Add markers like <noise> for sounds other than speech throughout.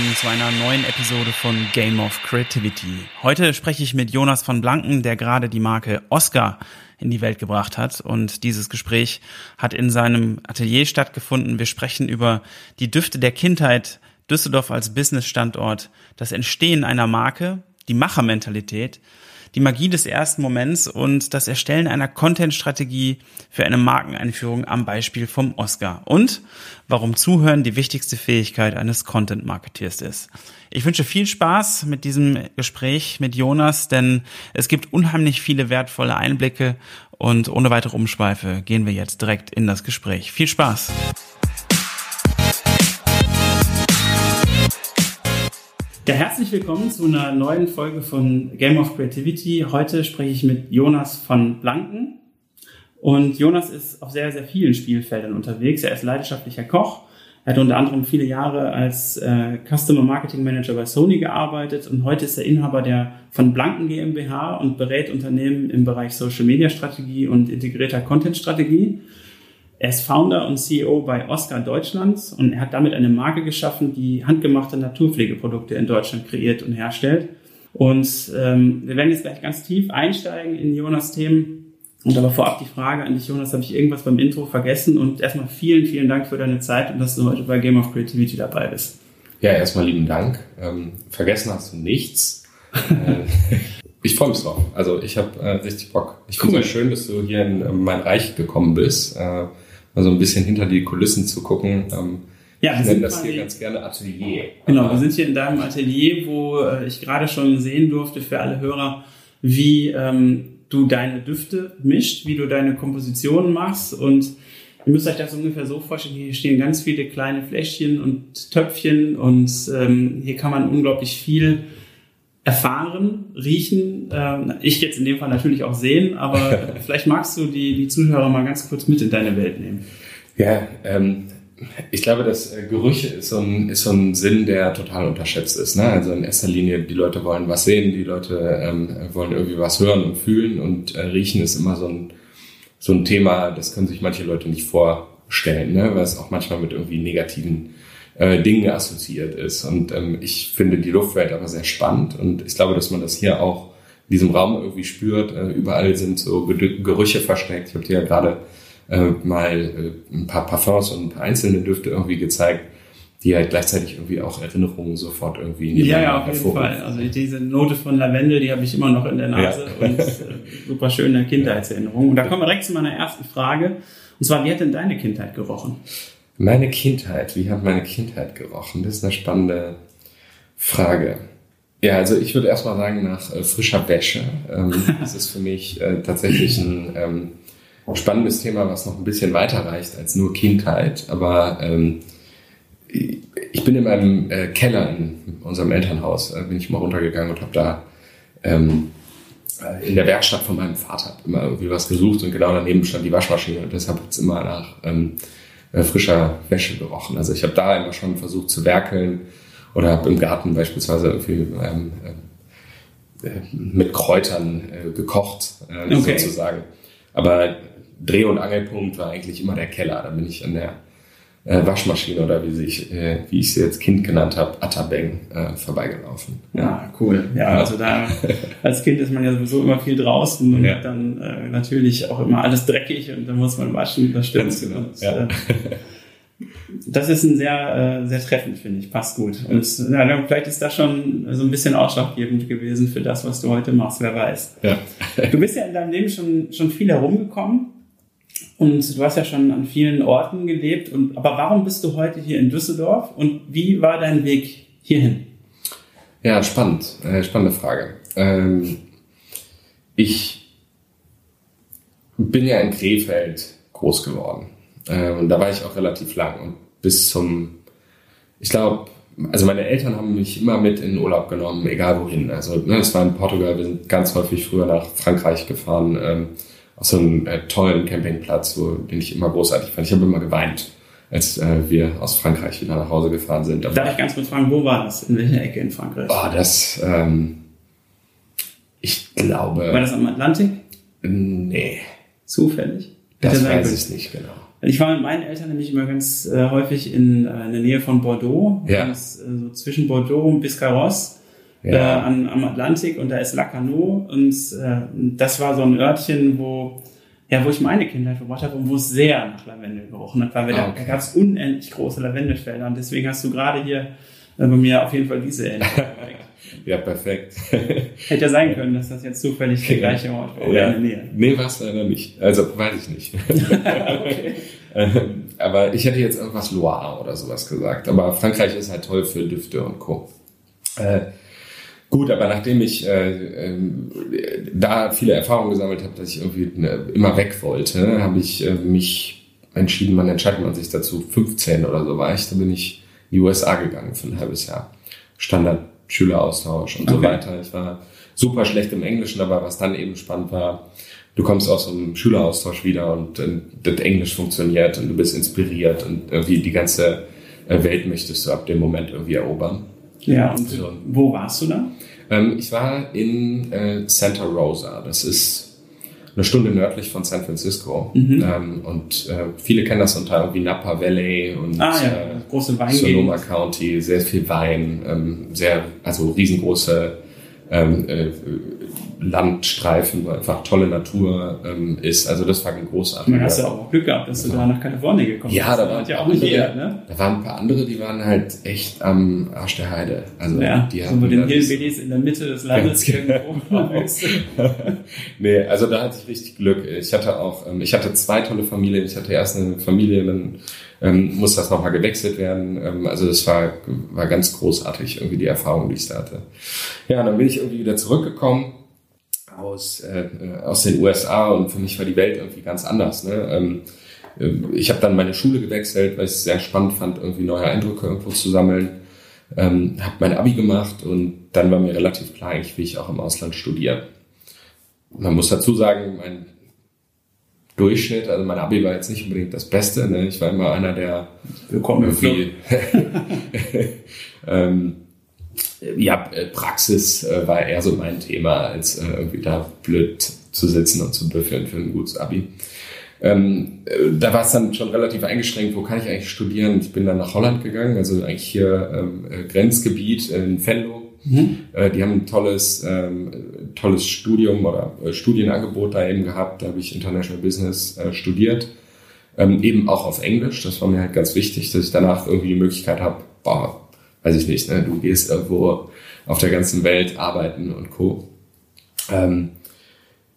willkommen zu einer neuen Episode von Game of Creativity. Heute spreche ich mit Jonas von Blanken, der gerade die Marke Oscar in die Welt gebracht hat. Und dieses Gespräch hat in seinem Atelier stattgefunden. Wir sprechen über die Düfte der Kindheit, Düsseldorf als Businessstandort, das Entstehen einer Marke, die Machermentalität, die Magie des ersten Moments und das Erstellen einer Content-Strategie für eine Markeneinführung am Beispiel vom Oscar. Und warum Zuhören die wichtigste Fähigkeit eines Content-Marketeers ist. Ich wünsche viel Spaß mit diesem Gespräch mit Jonas, denn es gibt unheimlich viele wertvolle Einblicke und ohne weitere Umschweife gehen wir jetzt direkt in das Gespräch. Viel Spaß! Ja, herzlich willkommen zu einer neuen Folge von Game of Creativity. Heute spreche ich mit Jonas von Blanken. Und Jonas ist auf sehr, sehr vielen Spielfeldern unterwegs. Er ist leidenschaftlicher Koch. Er hat unter anderem viele Jahre als äh, Customer Marketing Manager bei Sony gearbeitet und heute ist er Inhaber der von Blanken GmbH und berät Unternehmen im Bereich Social Media Strategie und integrierter Content Strategie. Er ist Founder und CEO bei Oscar Deutschland und er hat damit eine Marke geschaffen, die handgemachte Naturpflegeprodukte in Deutschland kreiert und herstellt. Und ähm, wir werden jetzt gleich ganz tief einsteigen in Jonas Themen. Und aber vorab die Frage an dich, Jonas, habe ich irgendwas beim Intro vergessen? Und erstmal vielen, vielen Dank für deine Zeit und dass du heute bei Game of Creativity dabei bist. Ja, erstmal lieben Dank. Ähm, vergessen hast du nichts. Äh, <laughs> ich freue mich drauf. Also ich habe äh, richtig Bock. Ich finde es cool. schön, dass du hier in äh, mein Reich gekommen bist. Äh, mal so ein bisschen hinter die Kulissen zu gucken. Ähm, ja, wir sind das hier ganz gerne Atelier. Genau, wir sind hier in deinem Atelier, wo äh, ich gerade schon sehen durfte für alle Hörer, wie ähm, du deine Düfte mischt, wie du deine Kompositionen machst und Ihr müsst euch das ungefähr so vorstellen, hier stehen ganz viele kleine Fläschchen und Töpfchen und ähm, hier kann man unglaublich viel erfahren, riechen. Äh, ich jetzt in dem Fall natürlich auch sehen, aber <laughs> vielleicht magst du die, die Zuhörer mal ganz kurz mit in deine Welt nehmen. Ja, ähm, ich glaube, das äh, Gerüche ist so, ein, ist so ein Sinn, der total unterschätzt ist. Ne? Also in erster Linie, die Leute wollen was sehen, die Leute ähm, wollen irgendwie was hören und fühlen und äh, riechen ist immer so ein, so ein Thema, das können sich manche Leute nicht vorstellen, ne? weil es auch manchmal mit irgendwie negativen äh, Dinge assoziiert ist. Und ähm, ich finde die Luftwelt aber sehr spannend und ich glaube, dass man das hier auch in diesem Raum irgendwie spürt. Äh, überall sind so Gerüche versteckt. Ich habe dir ja gerade äh, mal äh, ein paar Parfums und ein paar einzelne Düfte irgendwie gezeigt die halt gleichzeitig irgendwie auch Erinnerungen sofort irgendwie in die Ja, ja, auf jeden Fall. Also diese Note von Lavendel, die habe ich immer noch in der Nase ja. und äh, super schöne <laughs> Kindheitserinnerungen. Und da kommen wir direkt zu meiner ersten Frage. Und zwar, wie hat denn deine Kindheit gerochen? Meine Kindheit, wie hat meine Kindheit gerochen? Das ist eine spannende Frage. Ja, also ich würde erstmal sagen, nach äh, frischer Wäsche. Ähm, <laughs> das ist für mich äh, tatsächlich ein ähm, spannendes Thema, was noch ein bisschen weiter reicht als nur Kindheit. Aber ähm, ich bin in meinem äh, Keller in unserem Elternhaus, äh, bin ich mal runtergegangen und habe da ähm, äh, in der Werkstatt von meinem Vater immer irgendwie was gesucht und genau daneben stand die Waschmaschine und deshalb hat es immer nach ähm, äh, frischer Wäsche gerochen. Also ich habe da immer schon versucht zu werkeln oder habe im Garten beispielsweise irgendwie ähm, äh, mit Kräutern äh, gekocht, äh, okay. sozusagen. Aber Dreh- und Angelpunkt war eigentlich immer der Keller. Da bin ich an der äh, Waschmaschine oder wie, ich, äh, wie ich sie jetzt Kind genannt habe, Attabeng äh, vorbeigelaufen. Ja, cool. Ja, also da als Kind ist man ja sowieso immer viel draußen und ja. dann äh, natürlich auch immer alles dreckig und dann muss man waschen, das stimmt. Genau. Und, ja. äh, das ist ein sehr, äh, sehr treffend, finde ich. Passt gut. Und ja, vielleicht ist das schon so ein bisschen ausschlaggebend gewesen für das, was du heute machst, wer weiß. Ja. Du bist ja in deinem Leben schon, schon viel herumgekommen. Und du hast ja schon an vielen Orten gelebt. Und, aber warum bist du heute hier in Düsseldorf und wie war dein Weg hierhin? Ja, spannend. Äh, spannende Frage. Ähm, ich bin ja in Krefeld groß geworden. Äh, und da war ich auch relativ lang. Und bis zum, ich glaube, also meine Eltern haben mich immer mit in den Urlaub genommen, egal wohin. Also ne, es war in Portugal, wir sind ganz häufig früher nach Frankreich gefahren. Ähm, auf so einem äh, tollen Campingplatz, wo, den ich immer großartig fand. Ich habe immer geweint, als äh, wir aus Frankreich wieder nach Hause gefahren sind. Darf ich ganz kurz fragen, wo war das? In welcher Ecke in Frankreich? Oh, das, ähm, ich glaube... War das am Atlantik? Nee. Zufällig? Das weiß ich nicht genau. Ich war mit meinen Eltern nämlich immer ganz äh, häufig in, äh, in der Nähe von Bordeaux, Ja. ganz, äh, so zwischen Bordeaux und Biscarrosse Ja. an, am Atlantik und da ist Lacanau und äh, das war so ein Örtchen, wo ja, wo ich meine Kindheit verbracht habe und wo es sehr nach Lavendel gerochen hat, weil wir Ah, da, okay. da gab es unendlich große Lavendelfelder und deswegen hast du gerade hier äh, bei mir auf jeden Fall diese Erinnerung. <laughs> ja, perfekt. <laughs> Hätte ja sein können, dass das jetzt zufällig der gleiche Ort war oder ja. in der Nähe. Nee, war es leider nicht. Also, weiß ich nicht. okay. <laughs> Ähm, aber ich hätte jetzt irgendwas Loire oder sowas gesagt. Aber Frankreich ist halt toll für Düfte und Co. Äh, gut, aber nachdem ich äh, ähm, da viele Erfahrungen gesammelt habe, dass ich irgendwie ne, immer weg wollte, habe ich äh, mich entschieden, man entscheidet man sich dazu, 15 oder so war ich, da bin ich in die USA gegangen für ein halbes Jahr. Standard Schüleraustausch und so Okay. weiter. Ich war super schlecht im Englischen, aber was dann eben spannend war, du kommst aus so einem Schüleraustausch wieder und äh, das Englisch funktioniert und du bist inspiriert und irgendwie die ganze äh, Welt möchtest du ab dem Moment irgendwie erobern. Ja, und So. wo warst du da? Ähm, ich war in äh, Santa Rosa, das ist eine Stunde nördlich von San Francisco Mhm. ähm, und äh, viele kennen das unter irgendwie Napa Valley und Ah ja, äh, Sonoma. County, sehr viel Wein, ähm, sehr, also riesengroße ähm, äh, Landstreifen, wo einfach tolle Natur ähm, ist. Also das war ein großartiger. Man hast ja auch Glück gehabt, dass du da nach Kalifornien gekommen Ja, bist. da waren ja auch nicht andere- jeder, ne? Da waren ein paar andere, die waren halt echt am Arsch der Heide. Also Ja, die so hatten mit den Hillbillies in der Mitte des Landes genau. irgendwo. <laughs> <laughs> nee, also da hatte ich richtig Glück. Ich hatte auch, ähm, ich hatte zwei tolle Familien. Ich hatte erst eine Familie, dann ähm, muss das nochmal gewechselt werden. Ähm, also das war, war ganz großartig, irgendwie die Erfahrung, die ich da hatte. Ja, dann bin ich irgendwie wieder zurückgekommen aus, äh, aus den USA und für mich war die Welt irgendwie ganz anders. Ne? Ähm, äh, ich habe dann meine Schule gewechselt, weil ich es sehr spannend fand, irgendwie neue Eindrücke irgendwo zu sammeln. Ähm, habe mein Abi gemacht und dann war mir relativ klar, eigentlich will ich auch im Ausland studieren. Man muss dazu sagen, mein Durchschnitt, also mein Abi war jetzt nicht unbedingt das Beste. Ne? Ich war immer einer, der Willkommen irgendwie <laughs> <laughs> ähm, ja, äh, Praxis äh, war eher so mein Thema, als äh, irgendwie da blöd zu sitzen und zu büffeln für ein gutes Abi. Ähm, äh, da war es dann schon relativ eingeschränkt, wo kann ich eigentlich studieren? Ich bin dann nach Holland gegangen, also eigentlich hier ähm, äh, Grenzgebiet in Venlo. Mhm. Äh, die haben ein tolles, ähm, tolles Studium oder äh, Studienangebot da eben gehabt. Da habe ich International Business äh, studiert. Ähm, eben auch auf Englisch. Das war mir halt ganz wichtig, dass ich danach irgendwie die Möglichkeit habe, boah, weiß ich nicht, ne, du gehst irgendwo auf der ganzen Welt arbeiten und Co. Ähm,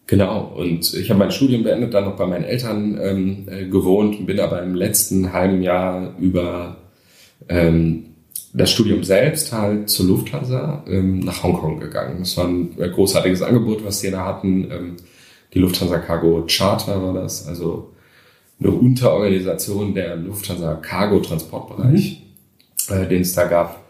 genau, und ich habe mein Studium beendet, dann noch bei meinen Eltern ähm, äh, gewohnt bin aber im letzten halben Jahr über ähm, das Studium selbst halt zur Lufthansa ähm, nach Hongkong gegangen. Das war ein äh, großartiges Angebot, was die da hatten. Ähm, die Lufthansa Cargo Charter war das, also eine Unterorganisation der Lufthansa Cargo Transportbereich, äh, den es da gab.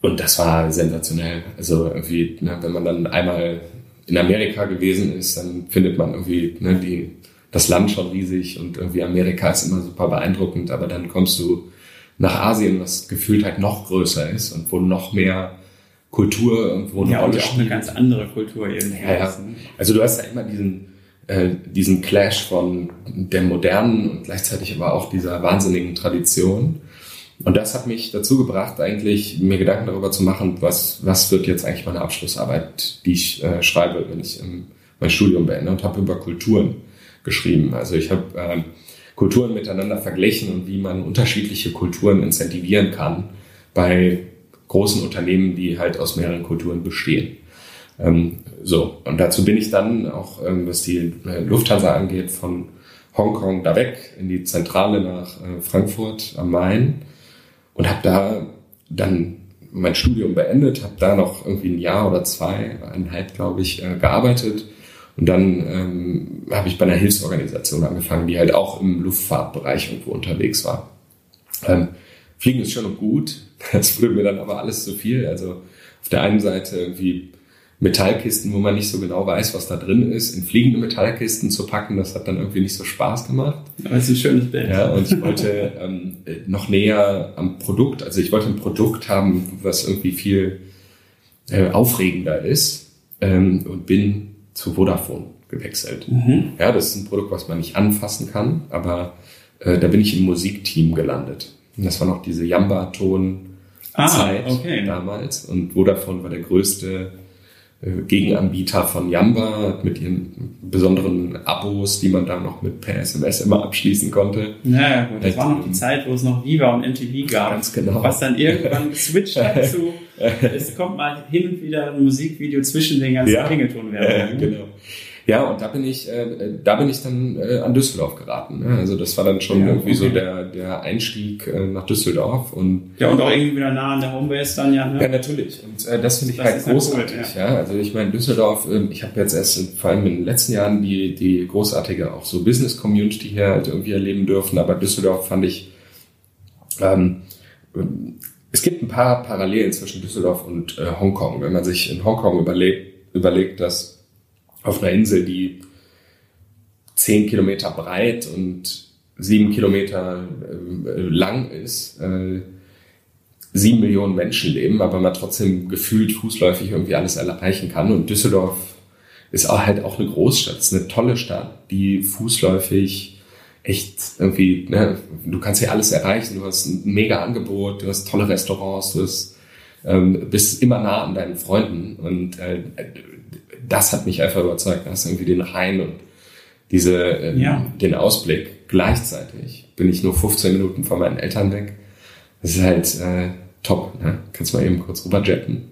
Und das war sensationell. Also irgendwie, ne, wenn man dann einmal in Amerika gewesen ist, dann findet man irgendwie ne, die, das Land schon riesig und irgendwie Amerika ist immer super beeindruckend, aber dann kommst du nach Asien, was gefühlt halt noch größer ist und wo noch mehr Kultur irgendwo eine Ja, und auch eine ganz andere Kultur irgendwie. Ja, ja. Also du hast ja immer diesen, äh, diesen Clash von der modernen und gleichzeitig aber auch dieser wahnsinnigen Tradition. Und das hat mich dazu gebracht, eigentlich mir Gedanken darüber zu machen, was, was wird jetzt eigentlich meine Abschlussarbeit, die ich äh, schreibe, wenn ich ähm, mein Studium beende und habe über Kulturen geschrieben. Also ich habe ähm, Kulturen miteinander verglichen und wie man unterschiedliche Kulturen incentivieren kann bei großen Unternehmen, die halt aus mehreren Kulturen bestehen. Ähm, so, und dazu bin ich dann auch, ähm, was die äh, Lufthansa angeht, von Hongkong da weg in die Zentrale nach äh, Frankfurt am Main und habe da dann mein Studium beendet, habe da noch irgendwie ein Jahr oder zwei, eineinhalb, glaube ich, äh, gearbeitet. Und dann ähm, habe ich bei einer Hilfsorganisation angefangen, die halt auch im Luftfahrtbereich irgendwo unterwegs war. Ähm, Fliegen ist schön und gut, <laughs> das wurde mir dann aber alles zu viel. Also auf der einen Seite irgendwie Metallkisten, wo man nicht so genau weiß, was da drin ist, in fliegende Metallkisten zu packen, das hat dann irgendwie nicht so Spaß gemacht. Aber es ist ein schönes Bild. Ja, und ich <laughs> wollte ähm, noch näher am Produkt, also ich wollte ein Produkt haben, was irgendwie viel äh, aufregender ist ähm, und bin zu Vodafone gewechselt. Mhm. Ja, das ist ein Produkt, was man nicht anfassen kann, aber äh, da bin ich im Musikteam gelandet. Und das war noch diese Jamba-Ton-Zeit ah, okay. damals. Und Vodafone war der größte Gegenanbieter von Yamba mit ihren besonderen Abos, die man da noch mit per SMS immer abschließen konnte. Naja, gut, das war noch die Zeit, wo es noch Viva und MTV gab. Ganz genau. Was dann irgendwann <laughs> geswitcht hat zu, es kommt mal hin und wieder ein Musikvideo zwischen den ganzen ja, Klingeltonwerbungen. <laughs> Ja, genau. Ja, und da bin ich, äh, da bin ich dann äh, an Düsseldorf geraten. Ne? Also das war dann schon ja, irgendwie okay. so der, der Einstieg äh, nach Düsseldorf und ja und auch irgendwie wieder nah an der Homebase dann ja. Ne? Ja, natürlich. Und äh, das finde ich das halt großartig. Cool, ja. ja. also ich meine Düsseldorf. Äh, ich habe jetzt erst vor allem in den letzten Jahren die die großartige auch so Business Community hier halt irgendwie erleben dürfen. Aber Düsseldorf fand ich ähm, es gibt ein paar Parallelen zwischen Düsseldorf und äh, Hongkong. Wenn man sich in Hongkong überlegt, überlegt, dass auf einer Insel, die zehn Kilometer breit und sieben Kilometer äh, lang ist, äh, sieben Millionen Menschen leben, aber man trotzdem gefühlt fußläufig irgendwie alles erreichen kann. Und Düsseldorf ist auch halt auch eine Großstadt, ist eine tolle Stadt, die fußläufig echt irgendwie, ne, du kannst hier alles erreichen, du hast ein mega Angebot, du hast tolle Restaurants, du hast, ähm, bist immer nah an deinen Freunden. Und äh, das hat mich einfach überzeugt. Da hast irgendwie den Rhein und diese, ähm, ja. den Ausblick. Gleichzeitig bin ich nur 15 Minuten von meinen Eltern weg. Das ist halt äh, top. Ne? Kannst mal eben kurz rüber jetten.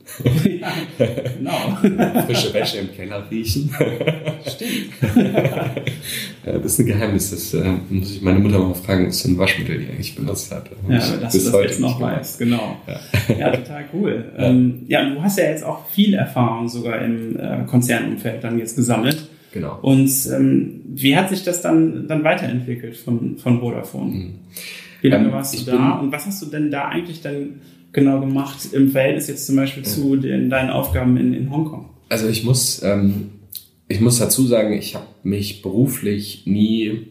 Ja, genau. <laughs> Frische Wäsche im Keller riechen. Stimmt. das ist ein Geheimnis. Das äh, muss ich meine Mutter mal fragen, was für ein Waschmittel die eigentlich benutzt hat. Ja, dass du das heute jetzt noch weißt. Genau. Ja. ja, total cool. Ja. Ähm, ja, du hast ja jetzt auch viel Erfahrung sogar im äh, Konzernumfeld dann jetzt gesammelt. Genau. Und ähm, wie hat sich das dann, dann weiterentwickelt von, von Vodafone? Mhm. Wie lange ähm, warst du da? Und was hast du denn da eigentlich dann genau gemacht im Verhältnis jetzt zum Beispiel zu den, deinen Aufgaben in, in Hongkong? Also ich muss, ähm, ich muss dazu sagen, ich habe mich beruflich nie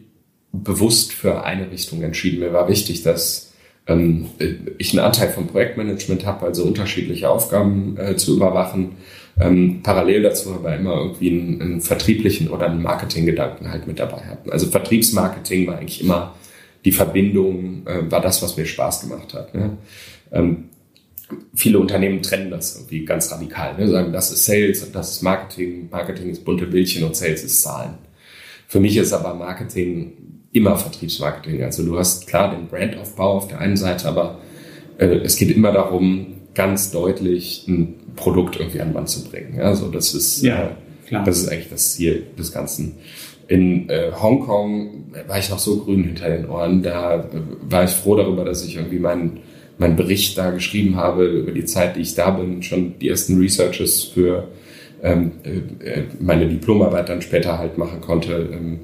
bewusst für eine Richtung entschieden. Mir war wichtig, dass ähm, ich einen Anteil vom Projektmanagement habe, also unterschiedliche Aufgaben äh, zu überwachen. Ähm, parallel dazu aber immer irgendwie einen, einen vertrieblichen oder einen Marketinggedanken halt mit dabei hatten. Also Vertriebsmarketing war eigentlich immer die Verbindung, äh, war das, was mir Spaß gemacht hat. Ne? Ähm, viele Unternehmen trennen das irgendwie ganz radikal. Ne? Sagen, das ist Sales und das ist Marketing. Marketing ist bunte Bildchen und Sales ist Zahlen. Für mich ist aber Marketing immer Vertriebsmarketing. Also du hast klar den Brandaufbau auf der einen Seite, aber äh, es geht immer darum, ganz deutlich ein Produkt irgendwie an Mann zu bringen. Also das ist, ja, äh, klar. das ist eigentlich das Ziel des Ganzen. In äh, Hongkong war ich noch so grün hinter den Ohren. Da äh, war ich froh darüber, dass ich irgendwie meinen meinen Bericht da geschrieben habe über die Zeit, die ich da bin, schon die ersten Researches für ähm, äh, meine Diplomarbeit dann später halt machen konnte, ähm,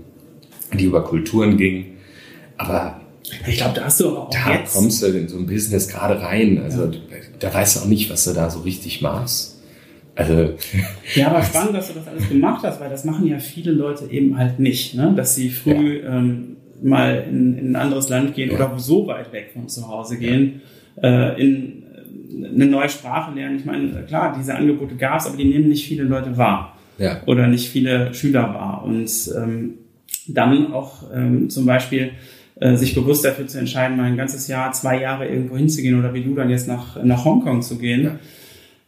die über Kulturen ging. Aber ich glaube, da hast du auch da jetzt. kommst du in so ein Business gerade rein. Also ja. da weißt du auch nicht, was du da so richtig machst. Also ja, aber <laughs> spannend, dass du das alles gemacht hast, weil das machen ja viele Leute eben halt nicht, ne? dass sie früh ja. ähm, mal in, in, ein anderes Land gehen ja. oder so weit weg von zu Hause gehen äh, in eine neue Sprache lernen. Ich meine, klar, diese Angebote gab es, aber die nehmen nicht viele Leute wahr. Ja. Oder nicht viele Schüler wahr. Und ähm, dann auch ähm, zum Beispiel äh, sich bewusst dafür zu entscheiden, mal ein ganzes Jahr, zwei Jahre irgendwo hinzugehen oder wie du dann jetzt nach, nach Hongkong zu gehen. Ja.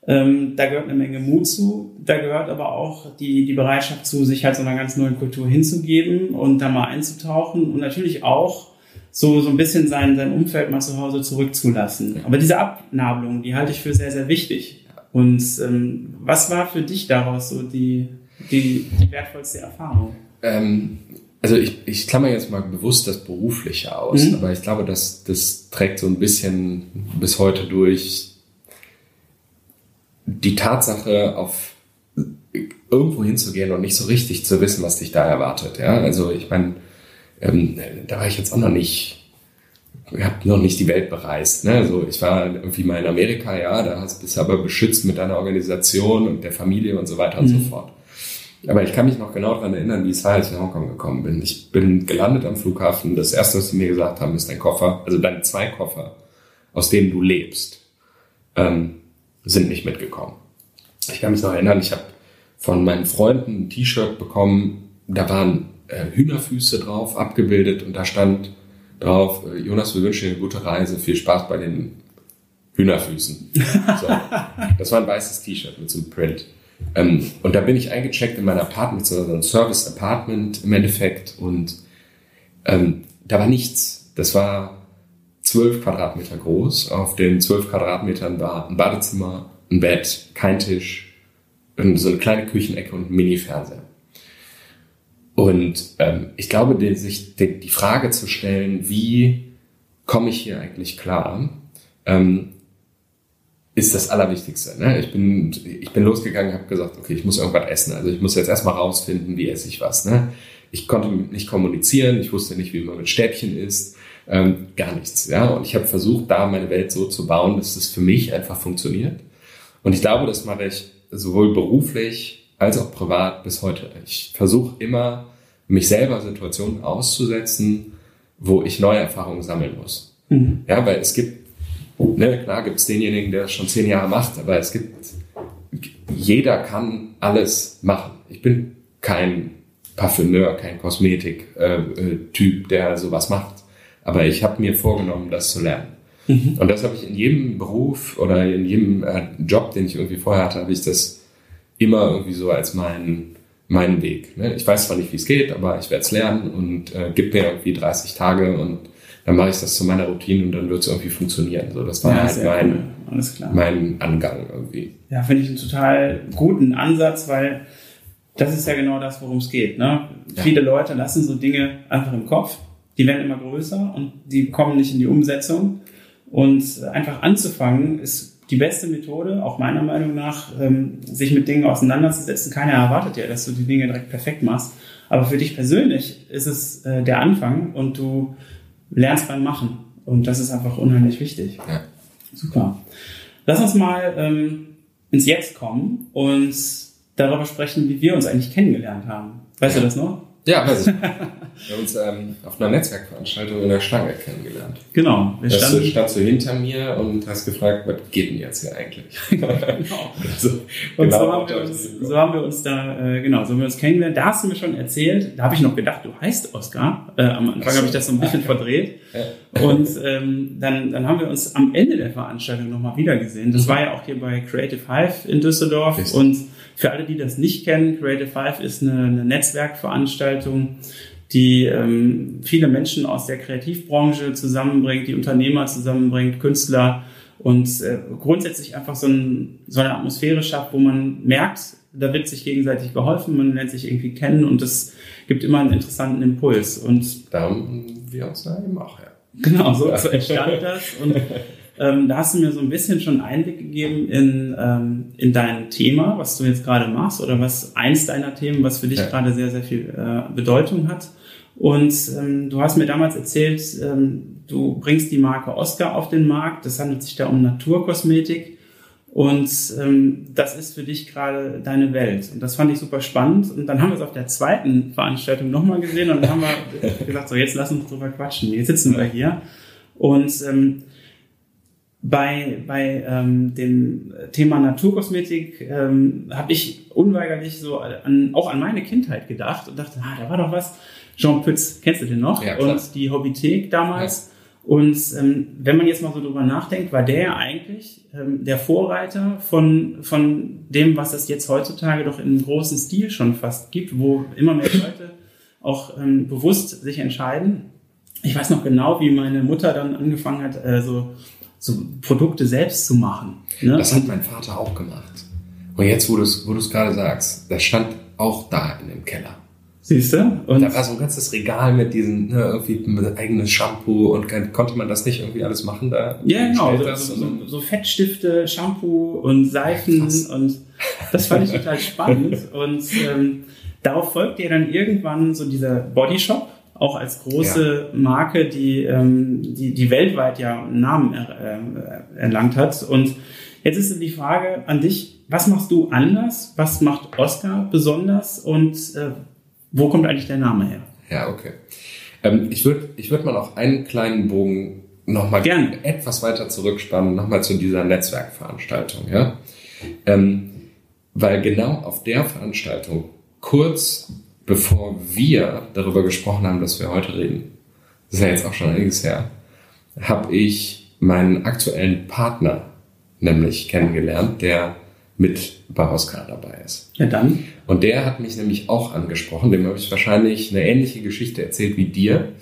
Ähm, da gehört eine Menge Mut zu. Da gehört aber auch die, die Bereitschaft zu, sich halt so einer ganz neuen Kultur hinzugeben und da mal einzutauchen und natürlich auch so, so ein bisschen sein, sein Umfeld mal zu Hause zurückzulassen. Aber diese Abnabelung, die halte ich für sehr, sehr wichtig. Und ähm, was war für dich daraus so die, die, die wertvollste Erfahrung? Ähm, also ich, ich klammer jetzt mal bewusst das Berufliche aus, mhm. aber ich glaube, dass das trägt so ein bisschen bis heute durch die Tatsache, auf irgendwo hinzugehen und nicht so richtig zu wissen, was dich da erwartet. Ja, also ich meine, ähm, da war ich jetzt auch noch nicht, ich habe noch nicht die Welt bereist. Ne? Also ich war irgendwie mal in Amerika, ja, da hast, bist du aber beschützt mit deiner Organisation und der Familie und so weiter und mhm. so fort. Aber ich kann mich noch genau daran erinnern, wie es war, als ich in Hongkong gekommen bin. Ich bin gelandet am Flughafen. Das erste, was sie mir gesagt haben, ist dein Koffer, also deine zwei Koffer, aus denen du lebst, ähm, sind nicht mitgekommen. Ich kann mich noch erinnern, ich habe von meinen Freunden ein T-Shirt bekommen, da waren äh, Hühnerfüße drauf abgebildet und da stand drauf, äh, Jonas, wir wünschen dir eine gute Reise, viel Spaß bei den Hühnerfüßen. <laughs> So. Das war ein weißes T-Shirt mit so einem Print. Ähm, und da bin ich eingecheckt in mein Apartment, so ein Service-Apartment im Endeffekt und ähm, da war nichts. Das war zwölf Quadratmeter groß. Auf den zwölf Quadratmetern war ein Badezimmer, ein Bett, kein Tisch, so eine kleine Küchenecke und ein Mini-Fernseher. Und ähm, ich glaube, die, sich die, die, Frage zu stellen, wie komme ich hier eigentlich klar, ähm, ist das Allerwichtigste. Ne? Ich, bin, ich bin losgegangen, habe gesagt, okay, ich muss irgendwas essen. Also ich muss jetzt erstmal rausfinden, wie esse ich was. Ne? Ich konnte nicht kommunizieren, ich wusste nicht, wie man mit Stäbchen isst, ähm, gar nichts. Ja? Und ich habe versucht, da meine Welt so zu bauen, dass es für mich einfach funktioniert. Und ich glaube, das mache ich sowohl beruflich als auch privat bis heute. Ich versuche immer, mich selber Situationen auszusetzen, wo ich neue Erfahrungen sammeln muss. Mhm. Ja, weil es gibt, ne, klar gibt es denjenigen, der das schon zehn Jahre macht, aber es gibt, jeder kann alles machen. Ich bin kein Parfümeur, kein Kosmetik-Typ, äh, der sowas macht. Aber ich habe mir vorgenommen, das zu lernen. Mhm. Und das habe ich in jedem Beruf oder in jedem äh, Job, den ich irgendwie vorher hatte, habe ich das immer irgendwie so als meinen meinen Weg. Ne? Ich weiß zwar nicht, wie es geht, aber ich werde es lernen und äh, gib mir irgendwie 30 Tage und dann mache ich das zu meiner Routine und dann wird es irgendwie funktionieren. So, das war ja, halt mein, cool. mein Angang irgendwie. Ja, finde ich einen total guten Ansatz, weil das ist ja genau das, worum es geht. Ne? Ja. Viele Leute lassen so Dinge einfach im Kopf, die werden immer größer und die kommen nicht in die Umsetzung. Und einfach anzufangen ist die beste Methode, auch meiner Meinung nach, ähm, sich mit Dingen auseinanderzusetzen. Keiner erwartet ja, dass du die Dinge direkt perfekt machst. Aber für dich persönlich ist es äh, der Anfang und du lernst beim Machen. Und das ist einfach unheimlich wichtig. Ja. Super. Lass uns mal ähm, ins Jetzt kommen und darüber sprechen, wie wir uns eigentlich kennengelernt haben. Weißt ja. du das noch? Ja, weiß ich. <laughs> Wir haben uns ähm, auf einer Netzwerkveranstaltung in der Stange kennengelernt. Genau. Wir standen, standst du hinter mir und hast gefragt, was geht denn jetzt hier eigentlich? <laughs> genau. also, und genau so, haben wir uns, so haben wir uns da, äh, genau, so haben wir uns kennengelernt. Da hast du mir schon erzählt, da habe ich noch gedacht, du heißt Oskar. Äh, am Anfang so. habe ich das so ein bisschen verdreht. Ja. Und ähm, dann, dann haben wir uns am Ende der Veranstaltung nochmal wieder gesehen. Das mhm. war ja auch hier bei Creative Hive in Düsseldorf. Richtig. Und für alle, die das nicht kennen, Creative Five ist eine, eine Netzwerkveranstaltung, die ähm, viele Menschen aus der Kreativbranche zusammenbringt, die Unternehmer zusammenbringt, Künstler und äh, grundsätzlich einfach so, ein, so eine Atmosphäre schafft, wo man merkt, da wird sich gegenseitig geholfen, man lernt sich irgendwie kennen und das gibt immer einen interessanten Impuls. Und da haben wir uns da eben auch, ja. Genau, so, so <laughs> entstand das. Und ähm, da hast du mir so ein bisschen schon Einblick gegeben in, ähm, in dein Thema, was du jetzt gerade machst oder was eins deiner Themen, was für dich ja. gerade sehr, sehr viel äh, Bedeutung hat. Und ähm, du hast mir damals erzählt, ähm, du bringst die Marke Oscar auf den Markt. Das handelt sich da um Naturkosmetik. Und ähm, das ist für dich gerade deine Welt. Und das fand ich super spannend. Und dann haben wir es auf der zweiten Veranstaltung nochmal gesehen und dann haben wir <laughs> gesagt, so jetzt lass uns drüber quatschen. Jetzt sitzen wir hier. Und ähm, bei, bei ähm, dem Thema Naturkosmetik ähm, habe ich unweigerlich so an, auch an meine Kindheit gedacht und dachte, ah, da war doch was. Jean Pütz, kennst du den noch? Ja, und die Hobbythek damals. Ja. Und ähm, wenn man jetzt mal so drüber nachdenkt, war der ja eigentlich ähm, der Vorreiter von, von dem, was es jetzt heutzutage doch in großen Stil schon fast gibt, wo immer mehr Leute auch ähm, bewusst sich entscheiden. Ich weiß noch genau, wie meine Mutter dann angefangen hat, äh, so so Produkte selbst zu machen. Ne? Das hat mein Vater auch gemacht. Und jetzt, wo du es wo gerade sagst, das stand auch da in dem Keller. Siehst du? Und da war so ein ganzes Regal mit diesen, ne, irgendwie mit eigenes Shampoo und konnte man das nicht irgendwie alles machen da? Ja, genau. So, so, so, Fettstifte, Shampoo und Seifen ja, und das fand ich total spannend. <laughs> und ähm, darauf folgt ja dann irgendwann so dieser Bodyshop auch als große ja. Marke, die, ähm, die, die weltweit ja einen Namen er, äh, erlangt hat. Und jetzt ist die Frage an dich, was machst du anders? Was macht Oscar besonders? Und äh, wo kommt eigentlich der Name her? Ja, okay. Ähm, ich würde ich würd mal noch einen kleinen Bogen nochmal etwas weiter zurückspannen, nochmal zu dieser Netzwerkveranstaltung. Ja? Ähm, weil genau auf der Veranstaltung, kurz bevor wir darüber gesprochen haben, dass wir heute reden, das ist ja jetzt auch schon einiges her, habe ich meinen aktuellen Partner nämlich kennengelernt, der mit bei Oscar dabei ist. Ja, dann. Und der hat mich nämlich auch angesprochen, dem habe ich wahrscheinlich eine ähnliche Geschichte erzählt wie dir.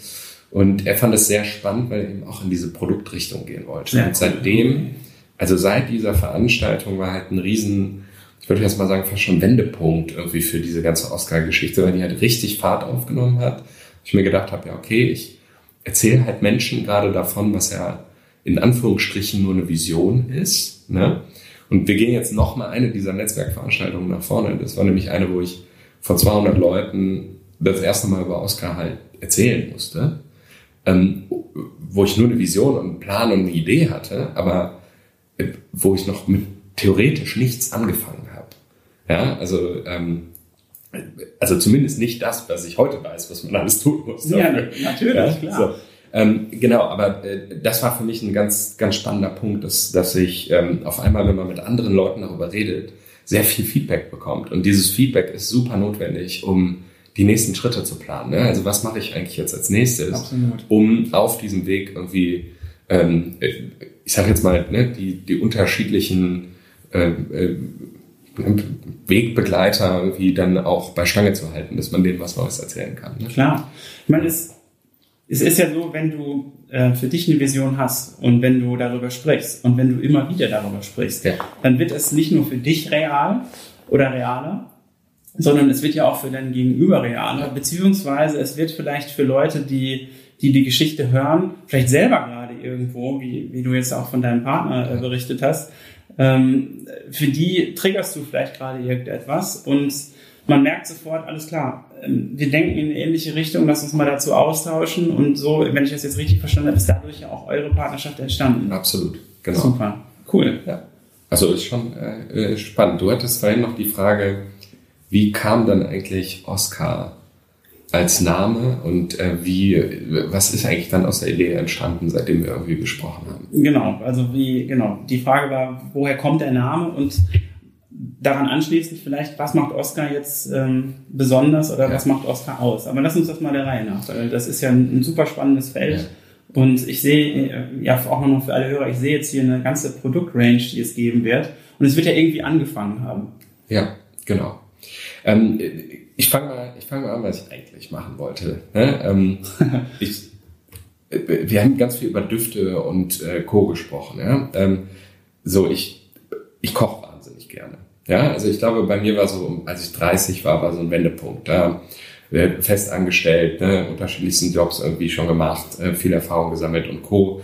Und er fand es sehr spannend, weil er eben auch in diese Produktrichtung gehen wollte. Ja, und seitdem, also seit dieser Veranstaltung war halt ein riesen, ich würde jetzt mal sagen, fast schon Wendepunkt irgendwie für diese ganze Oscar-Geschichte, weil die halt richtig Fahrt aufgenommen hat. Ich mir gedacht habe, ja, okay, ich erzähle halt Menschen gerade davon, was ja in Anführungsstrichen nur eine Vision ist. Ne? Und wir gehen jetzt noch mal eine dieser Netzwerkveranstaltungen nach vorne. Das war nämlich eine, wo ich vor 200 Leuten das erste Mal über Oscar halt erzählen musste, ähm, wo ich nur eine Vision und einen Plan und eine Idee hatte, aber äh, wo ich noch mit theoretisch nichts angefangen habe. Ja, also ähm, also zumindest nicht das, was ich heute weiß, was man alles tun muss. Dafür. Ja, natürlich, ja, klar. So. Ähm, genau, aber äh, das war für mich ein ganz, ganz spannender Punkt, dass, dass ich ähm, auf einmal, wenn man mit anderen Leuten darüber redet, sehr viel Feedback bekommt. Und dieses Feedback ist super notwendig, um die nächsten Schritte zu planen. Ne? Also was mache ich eigentlich jetzt als nächstes, Absolut. um auf diesem Weg irgendwie, ähm, ich sage jetzt mal, ne, die, die unterschiedlichen äh, äh, Wegbegleiter irgendwie dann auch bei Stange zu halten, dass man denen was Neues erzählen kann. Ne? Klar. Ich meine, es es ist ja so, wenn du äh, für dich eine Vision hast und wenn du darüber sprichst und wenn du immer wieder darüber sprichst, ja. dann wird es nicht nur für dich real oder realer, sondern es wird ja auch für dein Gegenüber realer, beziehungsweise es wird vielleicht für Leute, die die, die Geschichte hören, vielleicht selber gerade irgendwo, wie, wie du jetzt auch von deinem Partner äh, berichtet hast, ähm, für die triggerst du vielleicht gerade irgendetwas und man merkt sofort, alles klar, ähm, wir denken in eine ähnliche Richtung, lass uns mal dazu austauschen und so, wenn ich das jetzt richtig verstanden habe, ist dadurch ja auch eure Partnerschaft entstanden. Absolut, genau. Super, cool. Ja. Also ist schon äh, äh, spannend. Du hattest vorhin noch die Frage, wie kam dann eigentlich Oscar als Name und äh, wie, was ist eigentlich dann aus der Idee entstanden, seitdem wir irgendwie gesprochen haben? Genau, also wie, genau, die Frage war, woher kommt der Name und daran anschließend vielleicht, was macht Oscar jetzt ähm, besonders oder ja. was macht Oscar aus? Aber lass uns das mal der Reihe nach. Das ist ja ein, ein super spannendes Feld. Ja. Und ich sehe, äh, ja auch noch für alle Hörer, ich sehe jetzt hier eine ganze Produktrange, die es geben wird. Und es wird ja irgendwie angefangen haben. Ja, genau. Ähm, ich fange mal, ich fange mal an, was ich eigentlich machen wollte. Ne? Ähm, <laughs> ich, wir haben ganz viel über Düfte und äh, Co. gesprochen. Ja? Ähm, so, ich, ich koche wahnsinnig gerne. Ja, also ich glaube, bei mir war so, als ich 30 war, war so ein Wendepunkt. Da fest angestellt, ne, unterschiedlichsten Jobs irgendwie schon gemacht, äh, viel Erfahrung gesammelt und Co.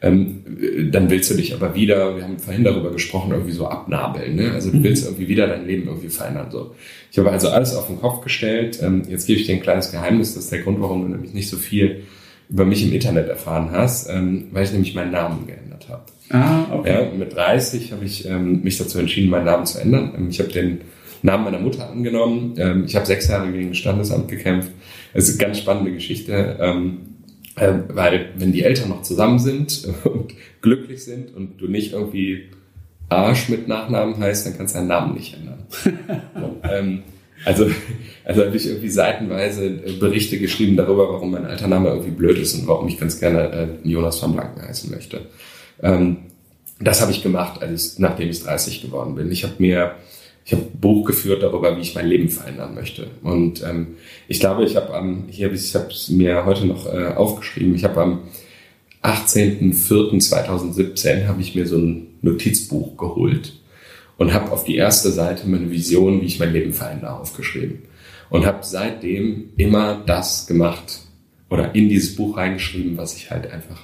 Ähm, dann willst du dich aber wieder, wir haben vorhin darüber gesprochen, irgendwie so abnabeln. Ne? Also du mhm. willst irgendwie wieder dein Leben irgendwie verändern. So. Ich habe also alles auf den Kopf gestellt. Ähm, jetzt gebe ich dir ein kleines Geheimnis, das ist der Grund, warum du nämlich nicht so viel über mich im Internet erfahren hast, ähm, weil ich nämlich meinen Namen geändert habe. Ah, okay. Ja, mit 30 habe ich ähm, mich dazu entschieden, meinen Namen zu ändern. Ähm, ich habe den Namen meiner Mutter angenommen. Ähm, ich habe sechs Jahre gegen das Standesamt gekämpft. Es ist eine ganz spannende Geschichte, ähm, äh, weil wenn die Eltern noch zusammen sind <laughs> und glücklich sind und du nicht irgendwie Arsch mit Nachnamen heißt, dann kannst du deinen Namen nicht ändern. <laughs> ähm, also, also habe ich irgendwie seitenweise äh, Berichte geschrieben darüber, warum mein alter Name irgendwie blöd ist und warum ich ganz gerne äh, Jonas van Blanken heißen möchte. Ähm, das habe ich gemacht, als ich, nachdem ich 30 geworden bin. Ich habe mir ich habe Buch geführt darüber, wie ich mein Leben verändern möchte. Und ähm, ich glaube, ich habe am hier ich habe es mir heute noch äh, aufgeschrieben. Ich habe am 18.04.2017 habe ich mir so ein Notizbuch geholt und habe auf die erste Seite meine Vision, wie ich mein Leben verändere, aufgeschrieben und habe seitdem immer das gemacht oder in dieses Buch reingeschrieben, was ich halt einfach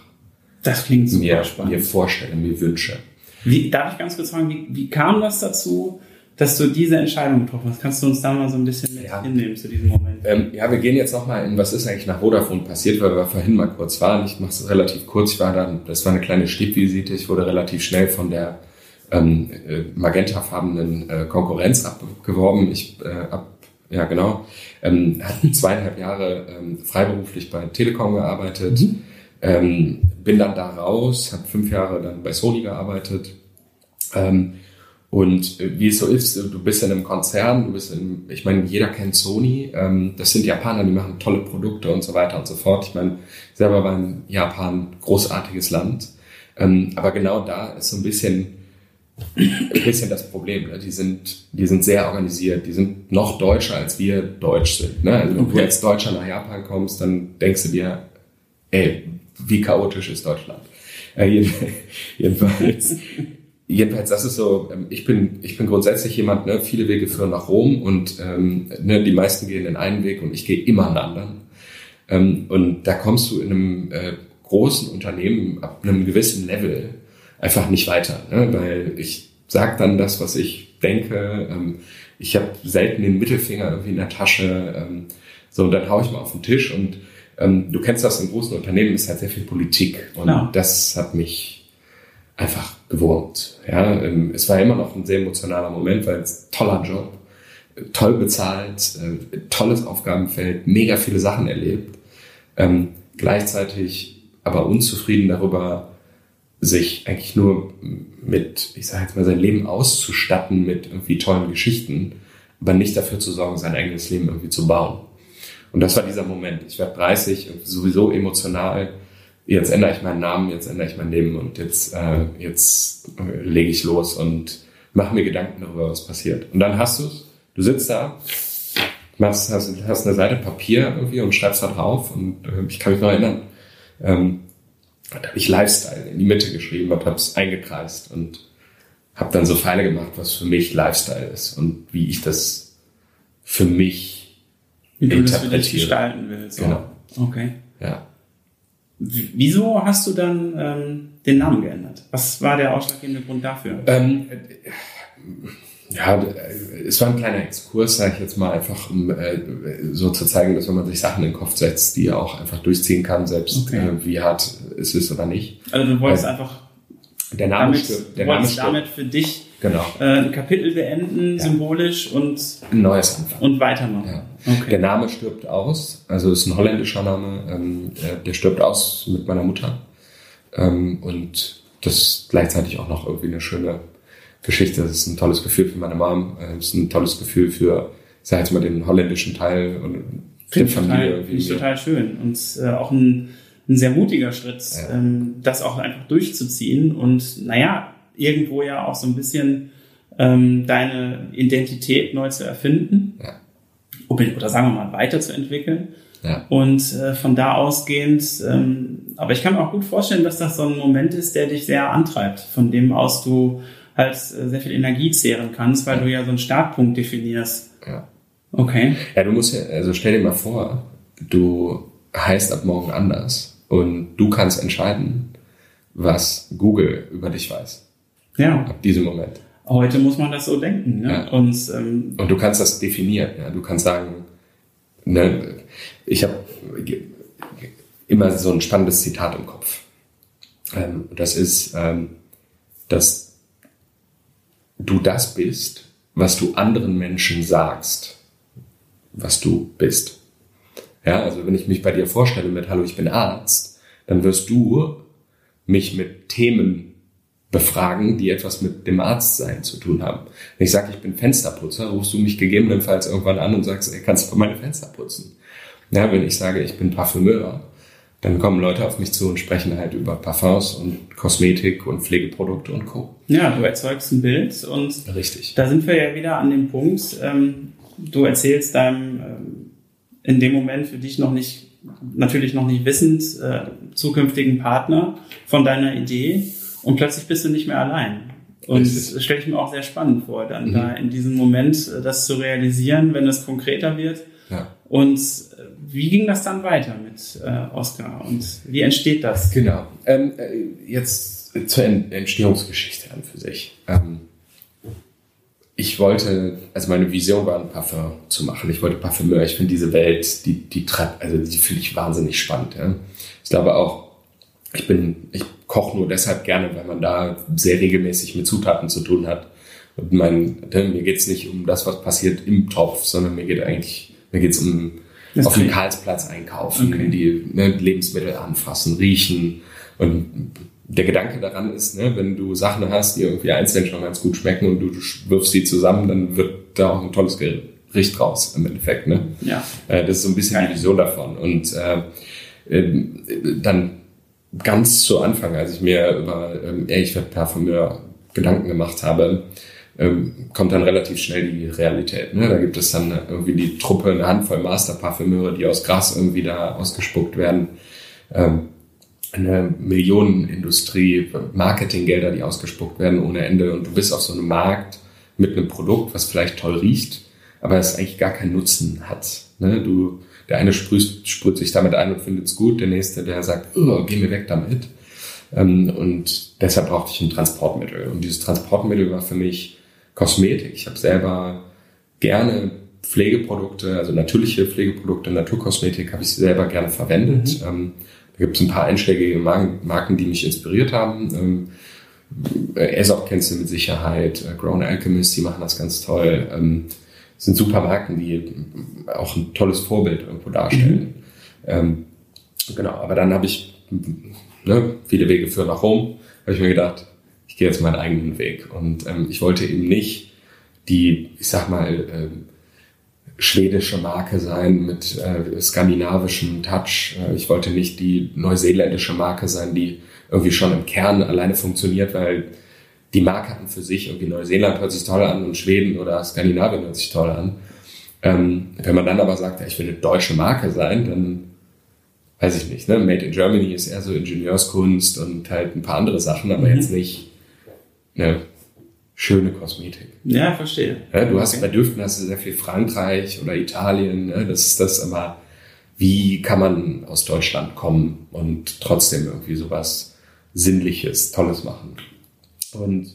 das klingt mir, spannend. mir vorstelle, mir wünsche. Wie, darf ich ganz kurz fragen, wie, wie kam das dazu, dass du diese Entscheidung getroffen hast? Kannst du uns da mal so ein bisschen mit ja. hinnehmen zu diesem Moment? Ähm, ja, wir gehen jetzt nochmal in, was ist eigentlich nach Vodafone passiert, weil wir vorhin mal kurz waren. Ich mache es relativ kurz. Ich war dann, das war eine kleine Stippvisite. Ich wurde relativ schnell von der ähm, äh, magentafarbenen äh, Konkurrenz abgeworben. Ich äh, ab, ja genau, ähm, hatte <laughs> zweieinhalb Jahre ähm, freiberuflich bei Telekom gearbeitet. Mhm ähm, bin dann da raus, habe fünf Jahre dann bei Sony gearbeitet ähm, Und äh, wie es so ist, du bist in einem Konzern, du bist in, ich meine, jeder kennt Sony, ähm, das sind Japaner, die machen tolle Produkte und so weiter und so fort. Ich meine, selber war in Japan großartiges Land. Ähm, aber genau da ist so ein bisschen, ein bisschen das Problem. Ne? Die sind, die sind sehr organisiert, die sind noch deutscher als wir deutsch sind. Ne? Also wenn okay. du als Deutscher nach Japan kommst, dann denkst du dir, ey, wie chaotisch ist Deutschland? Äh, <laughs> jedenfalls, jedenfalls, das ist so, ähm, ich bin, ich bin grundsätzlich jemand, ne, viele Wege führen nach Rom und ähm, ne, die meisten gehen in einen Weg und ich gehe immer einen anderen. Ähm, und da kommst du in einem äh, großen Unternehmen ab einem gewissen Level einfach nicht weiter, ne, weil ich sage dann das, was ich denke. Ähm, ich habe selten den Mittelfinger irgendwie in der Tasche. Ähm, so, und dann hau ich mal auf den Tisch und ähm, du kennst das in großen Unternehmen, ist halt sehr viel Politik und ja. das hat mich einfach gewurmt. Ja, ähm, es war immer noch ein sehr emotionaler Moment, weil es toller Job, toll bezahlt, äh, tolles Aufgabenfeld, mega viele Sachen erlebt. Ähm, gleichzeitig aber unzufrieden darüber, sich eigentlich nur mit, ich sage jetzt mal, sein Leben auszustatten mit irgendwie tollen Geschichten, aber nicht dafür zu sorgen, sein eigenes Leben irgendwie zu bauen. Und das war dieser Moment. Ich werde 30, sowieso emotional jetzt ändere ich meinen Namen, jetzt ändere ich mein Leben und jetzt, äh, jetzt äh, lege ich los und mache mir Gedanken darüber, was passiert. Und dann hast du es, du sitzt da, machst, hast, hast eine Seite Papier irgendwie und schreibst da drauf und äh, ich kann mich noch erinnern, ähm, da habe ich Lifestyle in die Mitte geschrieben und habe es eingekreist und habe dann so Pfeile gemacht, was für mich Lifestyle ist und wie ich das für mich wie du das für dich gestalten willst. Genau. Okay. Ja. Wieso hast du dann ähm, den Namen geändert? Was war der ausschlaggebende Grund dafür? Ähm, ja, es war ein kleiner Exkurs, sage ich jetzt mal, einfach um äh, so zu zeigen, dass wenn man sich Sachen in den Kopf setzt, die er auch einfach durchziehen kann, selbst okay. äh, wie hart es ist oder nicht. Also du wolltest also, einfach der Name damit, stirbt. Der Name damit für dich genau. äh, ein Kapitel beenden, ja. symbolisch und ein neues anfangen. Und weitermachen. Ja. Okay. Der Name stirbt aus, also ist ein holländischer Name, ähm, der stirbt aus mit meiner Mutter. Ähm, und das ist gleichzeitig auch noch irgendwie eine schöne Geschichte. Das ist ein tolles Gefühl für meine Mom, äh, das ist ein tolles Gefühl für, ich sag jetzt mal, den holländischen Teil und die Familie. Finde ich total schön. Und äh, auch ein, ein sehr mutiger Schritt, ja. ähm, das auch einfach durchzuziehen und naja, irgendwo ja auch so ein bisschen ähm, deine Identität neu zu erfinden. Ja oder sagen wir mal weiterzuentwickeln. Ja. Und äh, von da ausgehend, ähm, aber ich kann mir auch gut vorstellen, dass das so ein Moment ist, der dich sehr antreibt, von dem aus du halt äh, sehr viel Energie zehren kannst, weil ja. du ja so einen Startpunkt definierst. Ja. Okay. Ja, du musst ja, also stell dir mal vor, du heißt ab morgen anders und du kannst entscheiden, was Google über dich weiß. Ja. Ab diesem Moment. Heute muss man das so denken. Ne? Ja. Und, ähm, und du kannst das definieren. Ja? Du kannst sagen, ne, ich habe immer so ein spannendes Zitat im Kopf. Ähm, das ist, ähm, dass du das bist, was du anderen Menschen sagst, was du bist. Ja, also wenn ich mich bei dir vorstelle mit Hallo, ich bin Arzt, dann wirst du mich mit Themen befragen, die etwas mit dem Arztsein zu tun haben. Wenn ich sage, ich bin Fensterputzer, rufst du mich gegebenenfalls irgendwann an und sagst, ey, kannst du meine Fenster putzen? Ja, wenn ich sage, ich bin Parfümeur, dann kommen Leute auf mich zu und sprechen halt über Parfums und Kosmetik und Pflegeprodukte und Co. Ja, du erzeugst ein Bild und Richtig. da sind wir ja wieder an dem Punkt, ähm, du erzählst deinem ähm, in dem Moment für dich noch nicht, natürlich noch nicht wissend, äh, zukünftigen Partner von deiner Idee und plötzlich bist du nicht mehr allein. Und das stelle ich mir auch sehr spannend vor, dann mhm. da in diesem Moment äh, das zu realisieren, wenn es konkreter wird. Ja. Und äh, wie ging das dann weiter mit äh, Oscar und wie entsteht das? Genau. Ähm, äh, jetzt zur Entstehungsgeschichte an für sich. Ähm, ich wollte, also meine Vision war, ein Parfum zu machen. Ich wollte Parfümeur. Ich finde diese Welt, die, die, also die finde ich wahnsinnig spannend. Ja. Ich glaube auch, ich bin, ich koche nur deshalb gerne, weil man da sehr regelmäßig mit Zutaten zu tun hat. Und mein, mir geht's nicht um das, was passiert im Topf, sondern mir geht eigentlich, mir geht's um das auf dem Karlsplatz einkaufen, okay. die ne, Lebensmittel anfassen, riechen und der Gedanke daran ist, ne, wenn du Sachen hast, die irgendwie einzeln schon ganz gut schmecken und du wirfst sie zusammen, dann wird da auch ein tolles Gericht raus im Endeffekt. Ne? Ja. Äh, das ist so ein bisschen die Vision davon. Und äh, äh, dann ganz zu Anfang, als ich mir über ähm, Ehrlich Parfümeur Gedanken gemacht habe, ähm, kommt dann relativ schnell die Realität. Ne? Da gibt es dann irgendwie die Truppe, eine Handvoll Masterparfümeure, die aus Gras irgendwie da ausgespuckt werden. Ähm, eine Millionenindustrie, Marketinggelder, die ausgespuckt werden ohne Ende und du bist auf so einem Markt mit einem Produkt, was vielleicht toll riecht, aber es eigentlich gar keinen Nutzen hat. Ne? Du, der eine sprüht, sprüht sich damit ein und findet es gut, der nächste, der sagt, oh, geh mir weg damit. Ähm, und deshalb brauchte ich ein Transportmittel. Und dieses Transportmittel war für mich Kosmetik. Ich habe selber gerne Pflegeprodukte, also natürliche Pflegeprodukte, Naturkosmetik habe ich selber gerne verwendet. Mhm. Ähm, da gibt es ein paar einschlägige Marken, die mich inspiriert haben. Ähm, Aesop kennst du mit Sicherheit, äh, Grown Alchemist, die machen das ganz toll. Ähm, sind super Marken, die auch ein tolles Vorbild irgendwo darstellen. Mhm. Ähm, genau, aber dann habe ich, ne, viele Wege führen nach Rom, habe ich mir gedacht, ich gehe jetzt meinen eigenen Weg. Und ähm, ich wollte eben nicht die, ich sag mal, ähm, schwedische Marke sein mit äh, skandinavischem Touch. Äh, ich wollte nicht die neuseeländische Marke sein, die irgendwie schon im Kern alleine funktioniert, weil die Marke an für sich, irgendwie Neuseeland hört sich toll an und Schweden oder Skandinavien hört sich toll an. Ähm, wenn man dann aber sagt, ja, ich will eine deutsche Marke sein, dann weiß ich nicht. Ne? Made in Germany ist eher so Ingenieurskunst und halt ein paar andere Sachen, aber mhm. jetzt nicht eine schöne Kosmetik. Ja, verstehe. Ja, du hast okay. bei Düften hast du sehr viel Frankreich oder Italien, ne? das ist das, aber wie kann man aus Deutschland kommen und trotzdem irgendwie sowas Sinnliches, Tolles machen? Und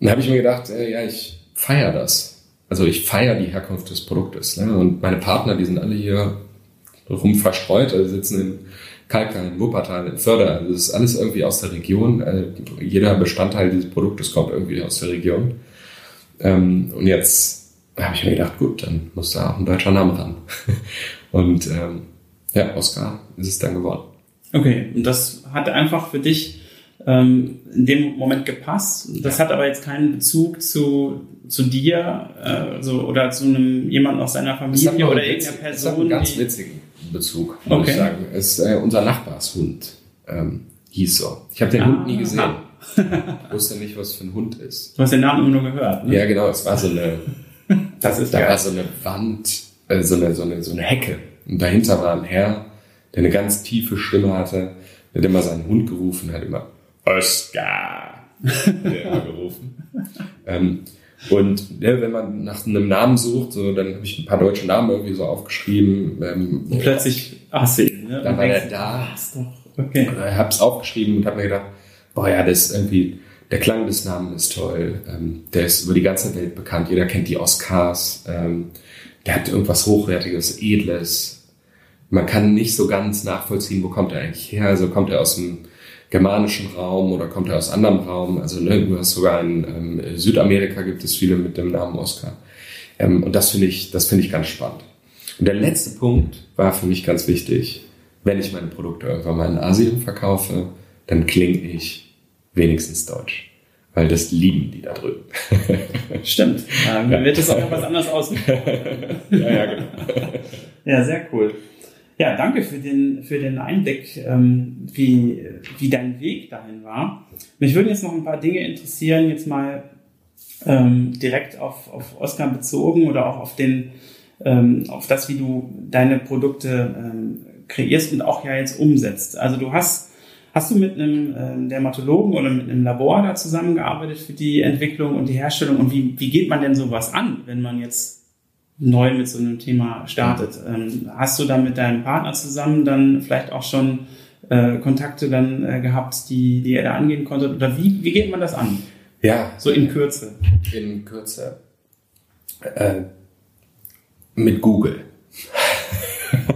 dann habe ich mir gedacht, äh, ja, ich feiere das. Also ich feiere die Herkunft des Produktes. Ne? Und meine Partner, die sind alle hier rum verstreut, also sitzen in Kalkal, in Wuppertal, in Förder. Also das ist alles irgendwie aus der Region. Also jeder Bestandteil dieses Produktes kommt irgendwie aus der Region. Ähm, und jetzt habe ich mir gedacht, gut, dann muss da auch ein deutscher Name ran. <laughs> und ähm, ja, Oscar ist es dann geworden. Okay, und das hat einfach für dich ähm, in dem Moment gepasst. Das hat aber jetzt keinen Bezug zu, zu dir äh, so, oder zu einem jemand aus seiner Familie oder irgendeiner Person. Das hat einen ganz witzigen Bezug, muss okay. ich sagen. Es ist äh, unser Nachbarshund. Ähm, hieß so. Ich habe den ah, Hund nie gesehen. <laughs> ich wusste nicht, was für ein Hund ist. Du hast den Namen immer nur gehört. Ne? Ja, genau. Es war so eine. <laughs> das ist da geil. war so eine Wand, äh, so, eine, so, eine, so eine Hecke. Und dahinter war ein Herr, der eine ganz tiefe Stimme hatte. Der hat immer seinen Hund gerufen, hat immer Oscar <laughs> der gerufen. ähm, und ja, wenn man nach einem Namen sucht, so, dann habe ich ein paar deutsche Namen irgendwie so aufgeschrieben. Ähm, und plötzlich Assi. Ne? Dann war der da. Okay. Ich habe es aufgeschrieben und habe mir gedacht, boah ja, das ist irgendwie, der Klang des Namens ist toll. Ähm, der ist über die ganze Welt bekannt. Jeder kennt die Oscars. Ähm, der hat irgendwas Hochwertiges, Edles. Man kann nicht so ganz nachvollziehen, wo kommt er eigentlich her. Also kommt er aus dem germanischen Raum oder kommt er aus anderem Raum. Also ne, du hast sogar in ähm, Südamerika gibt es viele mit dem Namen Oscar. Ähm, und das finde ich, das finde ich ganz spannend. Und der letzte Punkt war für mich ganz wichtig. Wenn ich meine Produkte irgendwann mal in Asien verkaufe, dann klinge ich wenigstens deutsch. Weil das lieben die da drüben. <laughs> Stimmt. Dann wird es auch noch was anderes aussehen. <laughs> ja, ja, genau. Ja, sehr cool. Ja, danke für den, für den Einblick, ähm, wie, wie dein Weg dahin war. Mich würden jetzt noch ein paar Dinge interessieren, jetzt mal ähm, direkt auf, auf Oscar bezogen oder auch auf den, ähm, auf das, wie du deine Produkte ähm, kreierst und auch ja jetzt umsetzt. Also du hast, hast du mit einem ähm, Dermatologen oder mit einem Labor da zusammengearbeitet für die Entwicklung und die Herstellung und wie, wie geht man denn sowas an, wenn man jetzt neu mit so einem Thema startet. Ähm, hast du dann mit deinem Partner zusammen dann vielleicht auch schon äh, Kontakte dann äh, gehabt, die, die ihr da angehen konntet? Oder wie, wie geht man das an? Ja. So in Kürze. In Kürze. Äh, mit Google.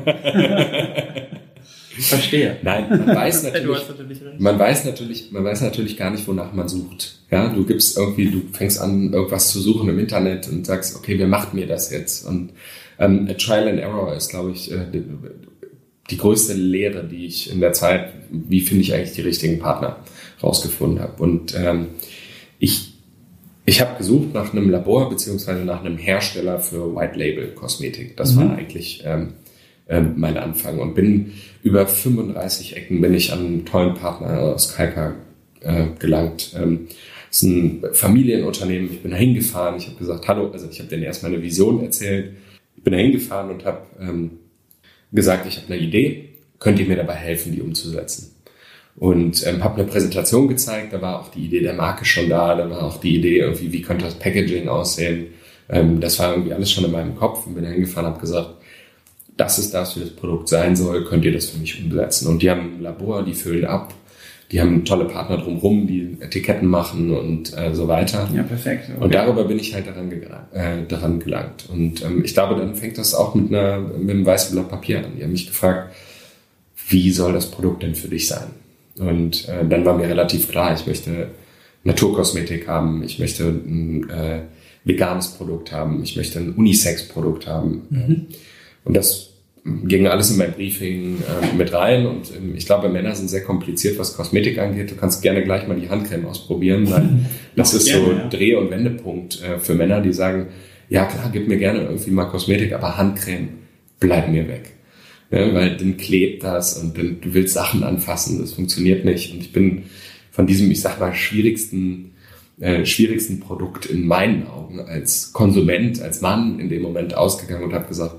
<laughs> <laughs> Verstehe. Nein, man weiß natürlich, man weiß natürlich, man weiß natürlich gar nicht, wonach man sucht. Ja, du gibst irgendwie, du fängst an, irgendwas zu suchen im Internet und sagst, okay, wer macht mir das jetzt? Und ähm, Trial and Error ist, glaube ich, äh, die größte Lehre, die ich in der Zeit, wie finde ich eigentlich die richtigen Partner, rausgefunden habe. Und ähm, ich, ich habe gesucht nach einem Labor beziehungsweise nach einem Hersteller für White Label Kosmetik. Das mhm. war eigentlich ähm, äh, mein Anfang und bin über 35 Ecken bin ich an einen tollen Partner aus Kalka äh, gelangt. Ähm, ist ein Familienunternehmen. Ich bin da hingefahren. Ich habe gesagt, hallo. Also ich habe denen erst meine Vision erzählt. Ich bin da hingefahren und habe ähm, gesagt, ich habe eine Idee. Könnt ihr mir dabei helfen, die umzusetzen? Und ähm, habe eine Präsentation gezeigt. Da war auch die Idee der Marke schon da. Da war auch die Idee irgendwie, wie könnte das Packaging aussehen. Ähm, das war irgendwie alles schon in meinem Kopf. Und bin da hingefahren, habe gesagt, das ist das, wie das Produkt sein soll. Könnt ihr das für mich umsetzen? Und die haben ein Labor, die füllen ab die haben tolle Partner drumherum, die Etiketten machen und äh, so weiter. Ja, perfekt. Okay. Und darüber bin ich halt daran, äh, daran gelangt. Und ähm, ich glaube, dann fängt das auch mit, einer, mit einem weißen Blatt Papier an. Die haben mich gefragt, wie soll das Produkt denn für dich sein? Und äh, dann war mir relativ klar, ich möchte Naturkosmetik haben, ich möchte ein äh, veganes Produkt haben, ich möchte ein Unisex-Produkt haben. Mhm. Und das ging alles in mein Briefing äh, mit rein und ähm, ich glaube, Männer sind sehr kompliziert, was Kosmetik angeht. Du kannst gerne gleich mal die Handcreme ausprobieren, weil <laughs> das ist so ja. Dreh- und Wendepunkt äh, für Männer, die sagen, ja klar, gib mir gerne irgendwie mal Kosmetik, aber Handcreme, bleib mir weg. Ja, weil dann klebt das und dann, du willst Sachen anfassen, das funktioniert nicht. Und ich bin von diesem, ich sag mal, schwierigsten äh, schwierigsten Produkt in meinen Augen als Konsument, als Mann in dem Moment ausgegangen und habe gesagt,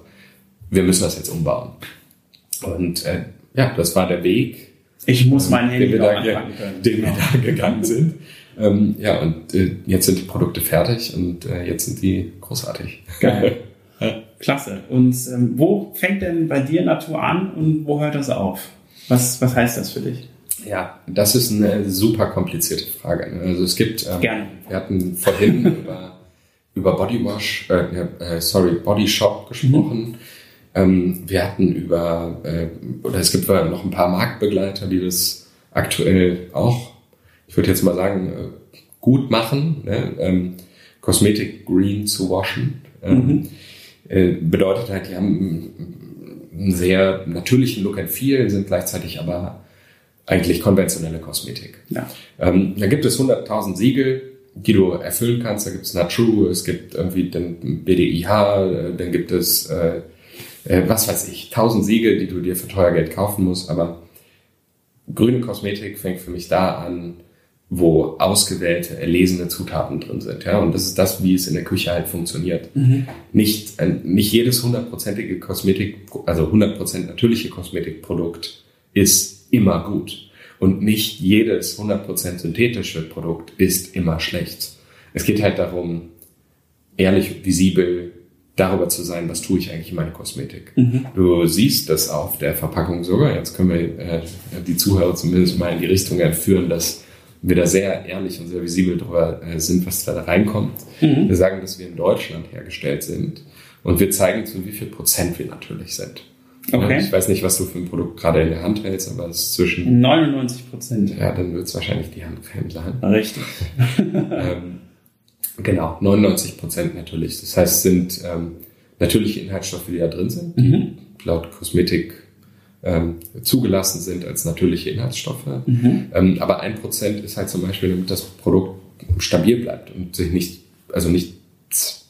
wir müssen das jetzt umbauen. Und äh, ja, das war der Weg. Ich muss mein Handy den wir, da, können. Den genau. wir da gegangen sind. Ähm, ja, und äh, jetzt sind die Produkte fertig und äh, jetzt sind die großartig. Geil. <laughs> Klasse. Und ähm, wo fängt denn bei dir Natur an und wo hört das auf? Was, was heißt das für dich? Ja, das ist eine super komplizierte Frage. Ne? Also es gibt, ähm, Gerne. wir hatten vorhin <laughs> über, über Bodywash, äh, äh, sorry, Body Shop gesprochen. Mhm. Ähm, wir hatten über, äh, oder es gibt noch ein paar Marktbegleiter, die das aktuell auch, ich würde jetzt mal sagen, äh, gut machen, ne? ähm, Kosmetik green zu waschen. Ähm, mhm. äh, bedeutet halt, die haben einen sehr natürlichen Look and Feel, sind gleichzeitig aber eigentlich konventionelle Kosmetik. Ja. Ähm, da gibt es 100.000 Siegel, die du erfüllen kannst. Da gibt es Natrue, es gibt irgendwie den BDIH, äh, dann gibt es äh, äh, was weiß ich, tausend Siegel, die du dir für teuer Geld kaufen musst, aber grüne Kosmetik fängt für mich da an, wo ausgewählte, erlesene Zutaten drin sind. Ja? Und das ist das, wie es in der Küche halt funktioniert. Mhm. Nicht, nicht jedes hundertprozentige Kosmetik, also hundertprozent natürliche Kosmetikprodukt ist immer gut. Und nicht jedes hundertprozent synthetische Produkt ist immer schlecht. Es geht halt darum, ehrlich, visibel, darüber zu sein, was tue ich eigentlich in meiner Kosmetik. Mhm. Du siehst das auf der Verpackung sogar. Jetzt können wir äh, die Zuhörer zumindest mal in die Richtung entführen, dass wir da sehr ehrlich und sehr visibel darüber äh, sind, was da reinkommt. Mhm. Wir sagen, dass wir in Deutschland hergestellt sind und wir zeigen, zu wie viel Prozent wir natürlich sind. Okay. Ich weiß nicht, was du für ein Produkt gerade in der Hand hältst, aber es ist zwischen 99 Prozent. Ja, dann wird es wahrscheinlich die Handcreme sein. Richtig. <laughs> ähm, Genau, 99 Prozent natürlich. Das heißt, es sind ähm, natürliche Inhaltsstoffe, die da drin sind, die mhm. laut Kosmetik ähm, zugelassen sind als natürliche Inhaltsstoffe. Mhm. Ähm, aber ein Prozent ist halt zum Beispiel, damit das Produkt stabil bleibt und sich nicht, also nicht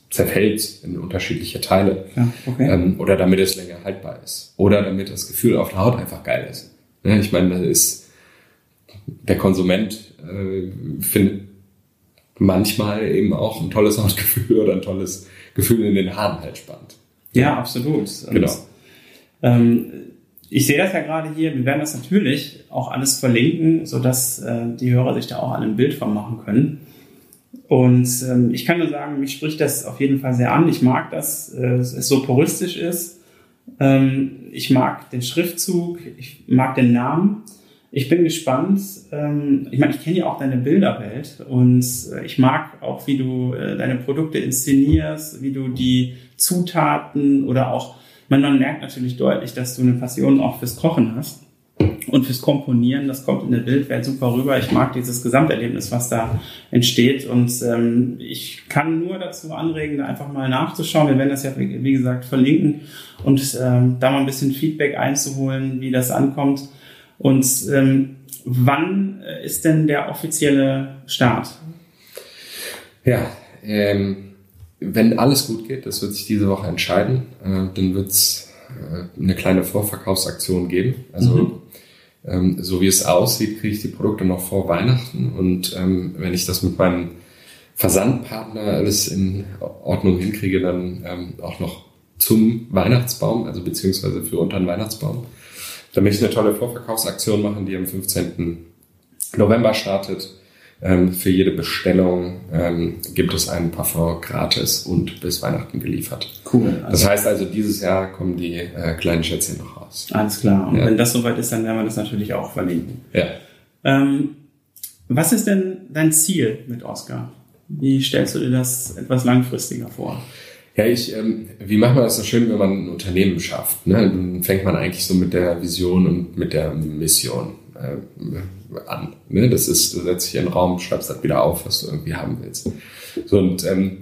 zerfällt in unterschiedliche Teile. Ja, okay. ähm, oder damit es länger haltbar ist. Oder damit das Gefühl auf der Haut einfach geil ist. Ja, ich meine, da ist der Konsument äh, findet manchmal eben auch ein tolles Hautgefühl <laughs> oder ein tolles Gefühl in den Haaren halt spannend. Ja, absolut. Und, genau. Ähm, ich sehe das ja gerade hier, wir werden das natürlich auch alles verlinken, sodass äh, die Hörer sich da auch ein Bild von machen können. Und ähm, ich kann nur sagen, mich spricht das auf jeden Fall sehr an. Ich mag, dass äh, es so puristisch ist. Ähm, ich mag den Schriftzug, ich mag den Namen. Ich bin gespannt. Ähm, ich meine, ich kenne ja auch deine Bilderwelt und äh, ich mag auch, wie du äh, deine Produkte inszenierst, wie du die Zutaten oder auch, man, merkt natürlich deutlich, dass du eine Passion auch fürs Kochen hast. und fürs Komponieren. Das kommt in der Bildwelt super rüber. Ich mag dieses Gesamterlebnis, was da entsteht. Und ähm, ich kann nur dazu anregen, da einfach mal nachzuschauen. Wir werden das ja, wie gesagt, verlinken und ähm, da mal ein bisschen Feedback einzuholen, wie das ankommt. Und ähm, wann ist denn der offizielle Start? Ja, ähm, wenn alles gut geht, das wird sich diese Woche entscheiden, äh, dann wird es äh, eine kleine Vorverkaufsaktion geben. Also mhm. ähm, so wie es aussieht, kriege ich die Produkte noch vor Weihnachten und ähm, wenn ich das mit meinem Versandpartner alles in Ordnung hinkriege, dann ähm, auch noch zum Weihnachtsbaum, also beziehungsweise für unter den Weihnachtsbaum. Dann möchte ich eine tolle Vorverkaufsaktion machen, die am 15. November startet. Ähm, für jede Bestellung ähm, gibt es einen Parfum gratis und bis Weihnachten geliefert. Cool. Also das heißt also, dieses Jahr kommen die äh, kleinen Schätzchen noch raus. Alles klar. Und ja. wenn das soweit ist, dann werden wir das natürlich auch verlinken. Ja. Ähm, was ist denn dein Ziel mit Oscar? Wie stellst du dir das etwas langfristiger vor? Ja, ich, ähm, wie macht man das so schön, wenn man ein Unternehmen schafft? Ne? Dann fängt man eigentlich so mit der Vision und mit der Mission äh, an. Ne? Das ist, du setzt dich in den Raum, schreibst das wieder auf, was du irgendwie haben willst. So, und ähm,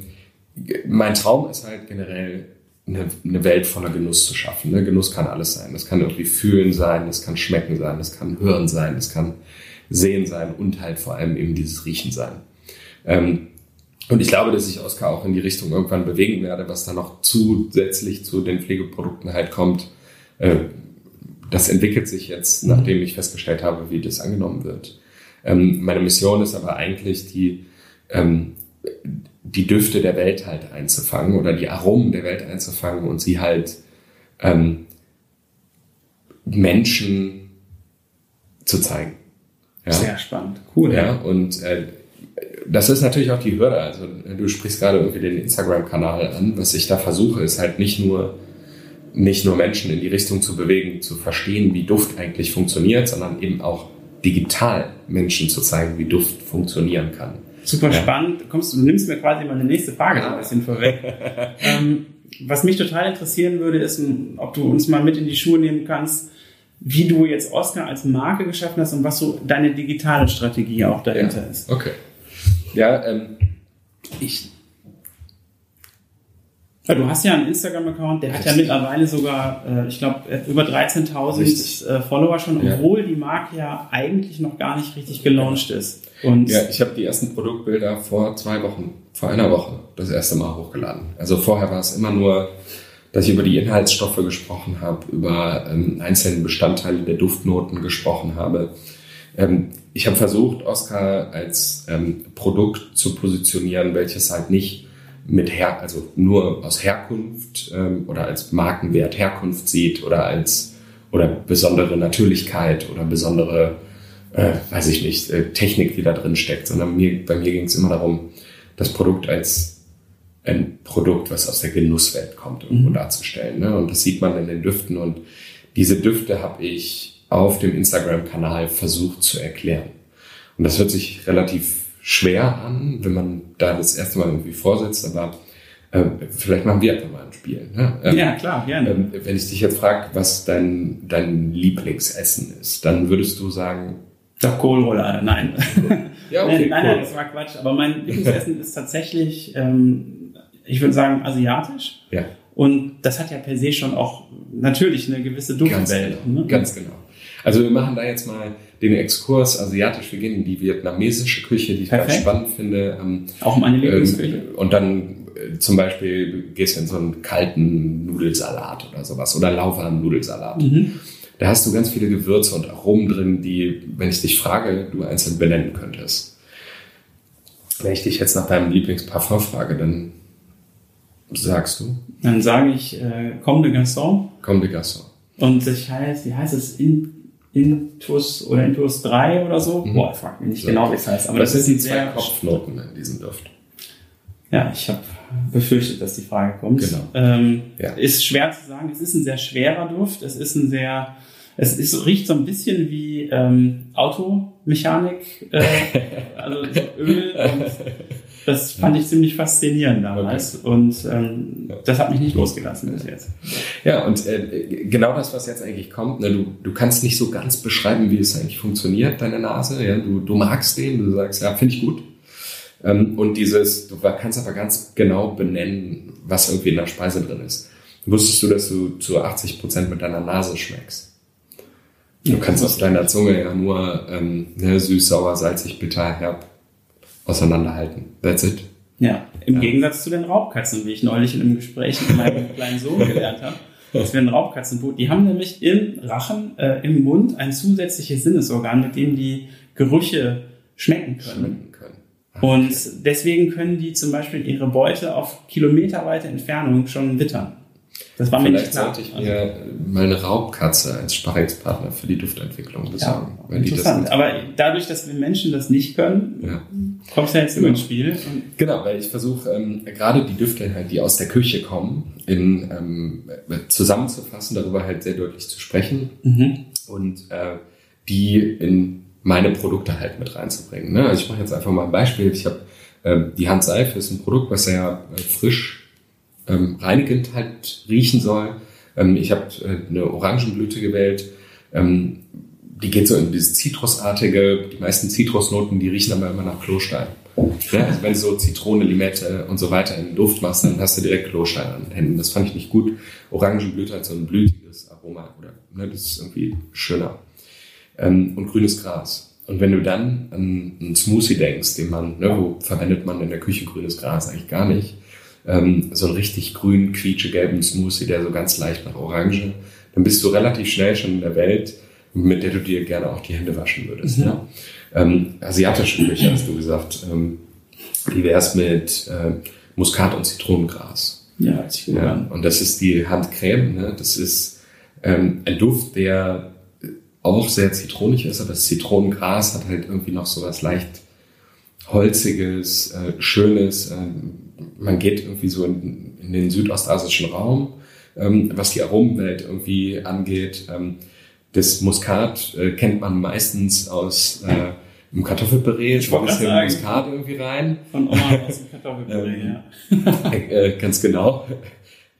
mein Traum ist halt generell, eine, eine Welt voller Genuss zu schaffen. Ne? Genuss kann alles sein. Das kann irgendwie fühlen sein, das kann schmecken sein, das kann hören sein, das kann sehen sein und halt vor allem eben dieses Riechen sein. Ähm, und ich glaube, dass ich Oscar auch in die Richtung irgendwann bewegen werde, was da noch zusätzlich zu den Pflegeprodukten halt kommt. Äh, das entwickelt sich jetzt, mhm. nachdem ich festgestellt habe, wie das angenommen wird. Ähm, meine Mission ist aber eigentlich, die, ähm, die Düfte der Welt halt einzufangen oder die Aromen der Welt einzufangen und sie halt ähm, Menschen zu zeigen. Ja. Sehr spannend, cool. Ja, und äh, das ist natürlich auch die Hürde. Also du sprichst gerade irgendwie den Instagram-Kanal an. Was ich da versuche, ist halt nicht nur nicht nur Menschen in die Richtung zu bewegen, zu verstehen, wie Duft eigentlich funktioniert, sondern eben auch digital Menschen zu zeigen, wie Duft funktionieren kann. Super ja. spannend. Du, kommst, du nimmst mir quasi meine nächste Frage so ein bisschen vorweg. <laughs> ähm, was mich total interessieren würde, ist, ob du uns mal mit in die Schuhe nehmen kannst, wie du jetzt Oscar als Marke geschaffen hast und was so deine digitale Strategie auch dahinter ja. ist. Okay. Ja, ähm, ich ja, du hast ja einen Instagram-Account, der hat ja mittlerweile sogar, äh, ich glaube, über 13.000 äh, Follower schon, obwohl ja. die Marke ja eigentlich noch gar nicht richtig gelauncht ist. Und ja, ich habe die ersten Produktbilder vor zwei Wochen, vor einer Woche das erste Mal hochgeladen. Also vorher war es immer nur, dass ich über die Inhaltsstoffe gesprochen habe, über ähm, einzelne Bestandteile der Duftnoten gesprochen habe. Ähm, ich habe versucht, Oscar als ähm, Produkt zu positionieren, welches halt nicht mit Her also nur aus Herkunft ähm, oder als Markenwert Herkunft sieht oder als oder besondere Natürlichkeit oder besondere, äh, weiß ich nicht, äh, Technik, die da drin steckt, sondern mir, bei mir ging es immer darum, das Produkt als ein Produkt, was aus der Genusswelt kommt, irgendwo mhm. darzustellen. Ne? Und das sieht man in den Düften. Und diese Düfte habe ich auf dem Instagram-Kanal versucht zu erklären. Und das hört sich relativ schwer an, wenn man da das erste Mal irgendwie vorsetzt, aber äh, vielleicht machen wir einfach mal ein Spiel. Ne? Ähm, ja, klar, gerne. Ähm, wenn ich dich jetzt frage, was dein, dein Lieblingsessen ist, dann würdest du sagen... Doch, Kohlroller, nein. <laughs> ja, okay, nein, nein, das war Quatsch. Aber mein Lieblingsessen ist tatsächlich, ähm, ich würde sagen, asiatisch. Ja. Und das hat ja per se schon auch natürlich eine gewisse Duftwelt. Ganz genau. Ne? Ganz genau. Also wir machen da jetzt mal den Exkurs asiatisch. Wir gehen in die vietnamesische Küche, die ich Perfekt. ganz spannend finde. Ähm, Auch meine Lieblingsküche. Ähm, und dann äh, zum Beispiel gehst du in so einen kalten Nudelsalat oder sowas oder lauwarmen Nudelsalat. Mhm. Da hast du ganz viele Gewürze und Aromen drin, die, wenn ich dich frage, du einzeln benennen könntest. Wenn ich dich jetzt nach deinem Lieblingsparfum frage, dann sagst du? Dann sage ich äh, Comme de Garçon. Comme de Garçon. Und das heißt, wie heißt es? In Intus oder Intus 3 oder so. Mhm. Boah, ich frage mich nicht so. genau, wie es heißt. Aber das, das sind zwei Kopfnoten in diesem Duft. Ja, ich habe befürchtet, dass die Frage kommt. Genau. Ähm, ja. Ist schwer zu sagen. Es ist ein sehr schwerer Duft. Es ist ein sehr Es ist, riecht so ein bisschen wie ähm, Automechanik, äh, <laughs> also so Öl und <laughs> das fand ich ziemlich faszinierend damals okay. und ähm, das hat mich nicht losgelassen bis jetzt. Ja, und äh, genau das, was jetzt eigentlich kommt, ne, du, du kannst nicht so ganz beschreiben, wie es eigentlich funktioniert, deine Nase. Ja? Du, du magst den, du sagst, ja, finde ich gut. Ähm, und dieses, du kannst aber ganz genau benennen, was irgendwie in der Speise drin ist. Wusstest du, dass du zu 80 Prozent mit deiner Nase schmeckst? Du kannst aus deiner Zunge ja nur ähm, ne, süß, sauer, salzig, bitter, herb auseinanderhalten. That's it. Ja, im ja. Gegensatz zu den Raubkatzen, wie ich neulich in einem Gespräch mit meinem <laughs> kleinen Sohn gelernt habe. Das wäre ein Raubkatzenboot. Die haben nämlich im Rachen, äh, im Mund ein zusätzliches Sinnesorgan, mit dem die Gerüche schmecken können. Schmecken können. Okay. Und deswegen können die zum Beispiel ihre Beute auf kilometerweite Entfernung schon wittern. Das war Vielleicht sollte ich mir mal eine Raubkatze als Sparringspartner für die Duftentwicklung besorgen. Ja, interessant. Aber dadurch, dass wir Menschen das nicht können, ja. kommst du ja jetzt genau. ins Spiel. Genau, weil ich versuche ähm, gerade die Düfte halt, die aus der Küche kommen, in, ähm, zusammenzufassen, darüber halt sehr deutlich zu sprechen mhm. und äh, die in meine Produkte halt mit reinzubringen. Ne? Also ich mache jetzt einfach mal ein Beispiel. Ich habe äh, die Handseife ist ein Produkt, was sehr äh, frisch ähm, reinigend halt riechen soll. Ähm, ich habe äh, eine Orangenblüte gewählt. Ähm, die geht so in dieses Zitrusartige. Die meisten Zitrusnoten, die riechen aber immer nach Klostein. Ja, also wenn du so Zitrone, Limette und so weiter in den Duft machst, dann hast du direkt Klostein an den Händen. Das fand ich nicht gut. Orangenblüte hat so ein blütiges Aroma. Oder, ne, das ist irgendwie schöner. Ähm, und grünes Gras. Und wenn du dann an einen Smoothie denkst, den man, ne, wo verwendet man in der Küche grünes Gras? Eigentlich gar nicht ähm, so einen richtig grünen, quietschegelben Smoothie, der so ganz leicht nach Orange, dann bist du relativ schnell schon in der Welt, mit der du dir gerne auch die Hände waschen würdest. Mhm. Ja? Ähm, asiatische Küche, hast du gesagt. Ähm, wie wär's mit äh, Muskat und Zitronengras? Ja, ich ja, Und das ist die Handcreme. Ne? Das ist ähm, ein Duft, der auch sehr zitronig ist, aber das Zitronengras hat halt irgendwie noch so was leicht holziges, äh, schönes, äh, man geht irgendwie so in, in den südostasischen Raum, ähm, was die Aromenwelt irgendwie angeht. Ähm, das Muskat äh, kennt man meistens aus äh, im Kartoffelpüree, ich ein bisschen Muskat irgendwie rein. Von Oma aus dem Kartoffelpüree, <laughs> ja. <laughs> äh, ganz genau.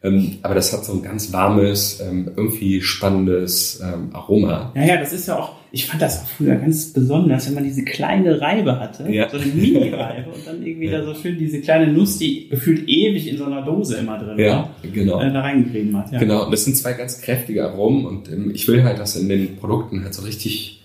Ähm, aber das hat so ein ganz warmes, ähm, irgendwie spannendes ähm, Aroma. Ja, ja, das ist ja auch, ich fand das auch früher ganz besonders, wenn man diese kleine Reibe hatte, ja. so eine Mini-Reibe und dann irgendwie <laughs> ja. da so schön diese kleine Nuss, die gefühlt ewig in so einer Dose immer drin ja, war, genau. Äh, da reingegeben hat. Ja. Genau, und das sind zwei ganz kräftige Aromen und ähm, ich will halt, dass in den Produkten halt so richtig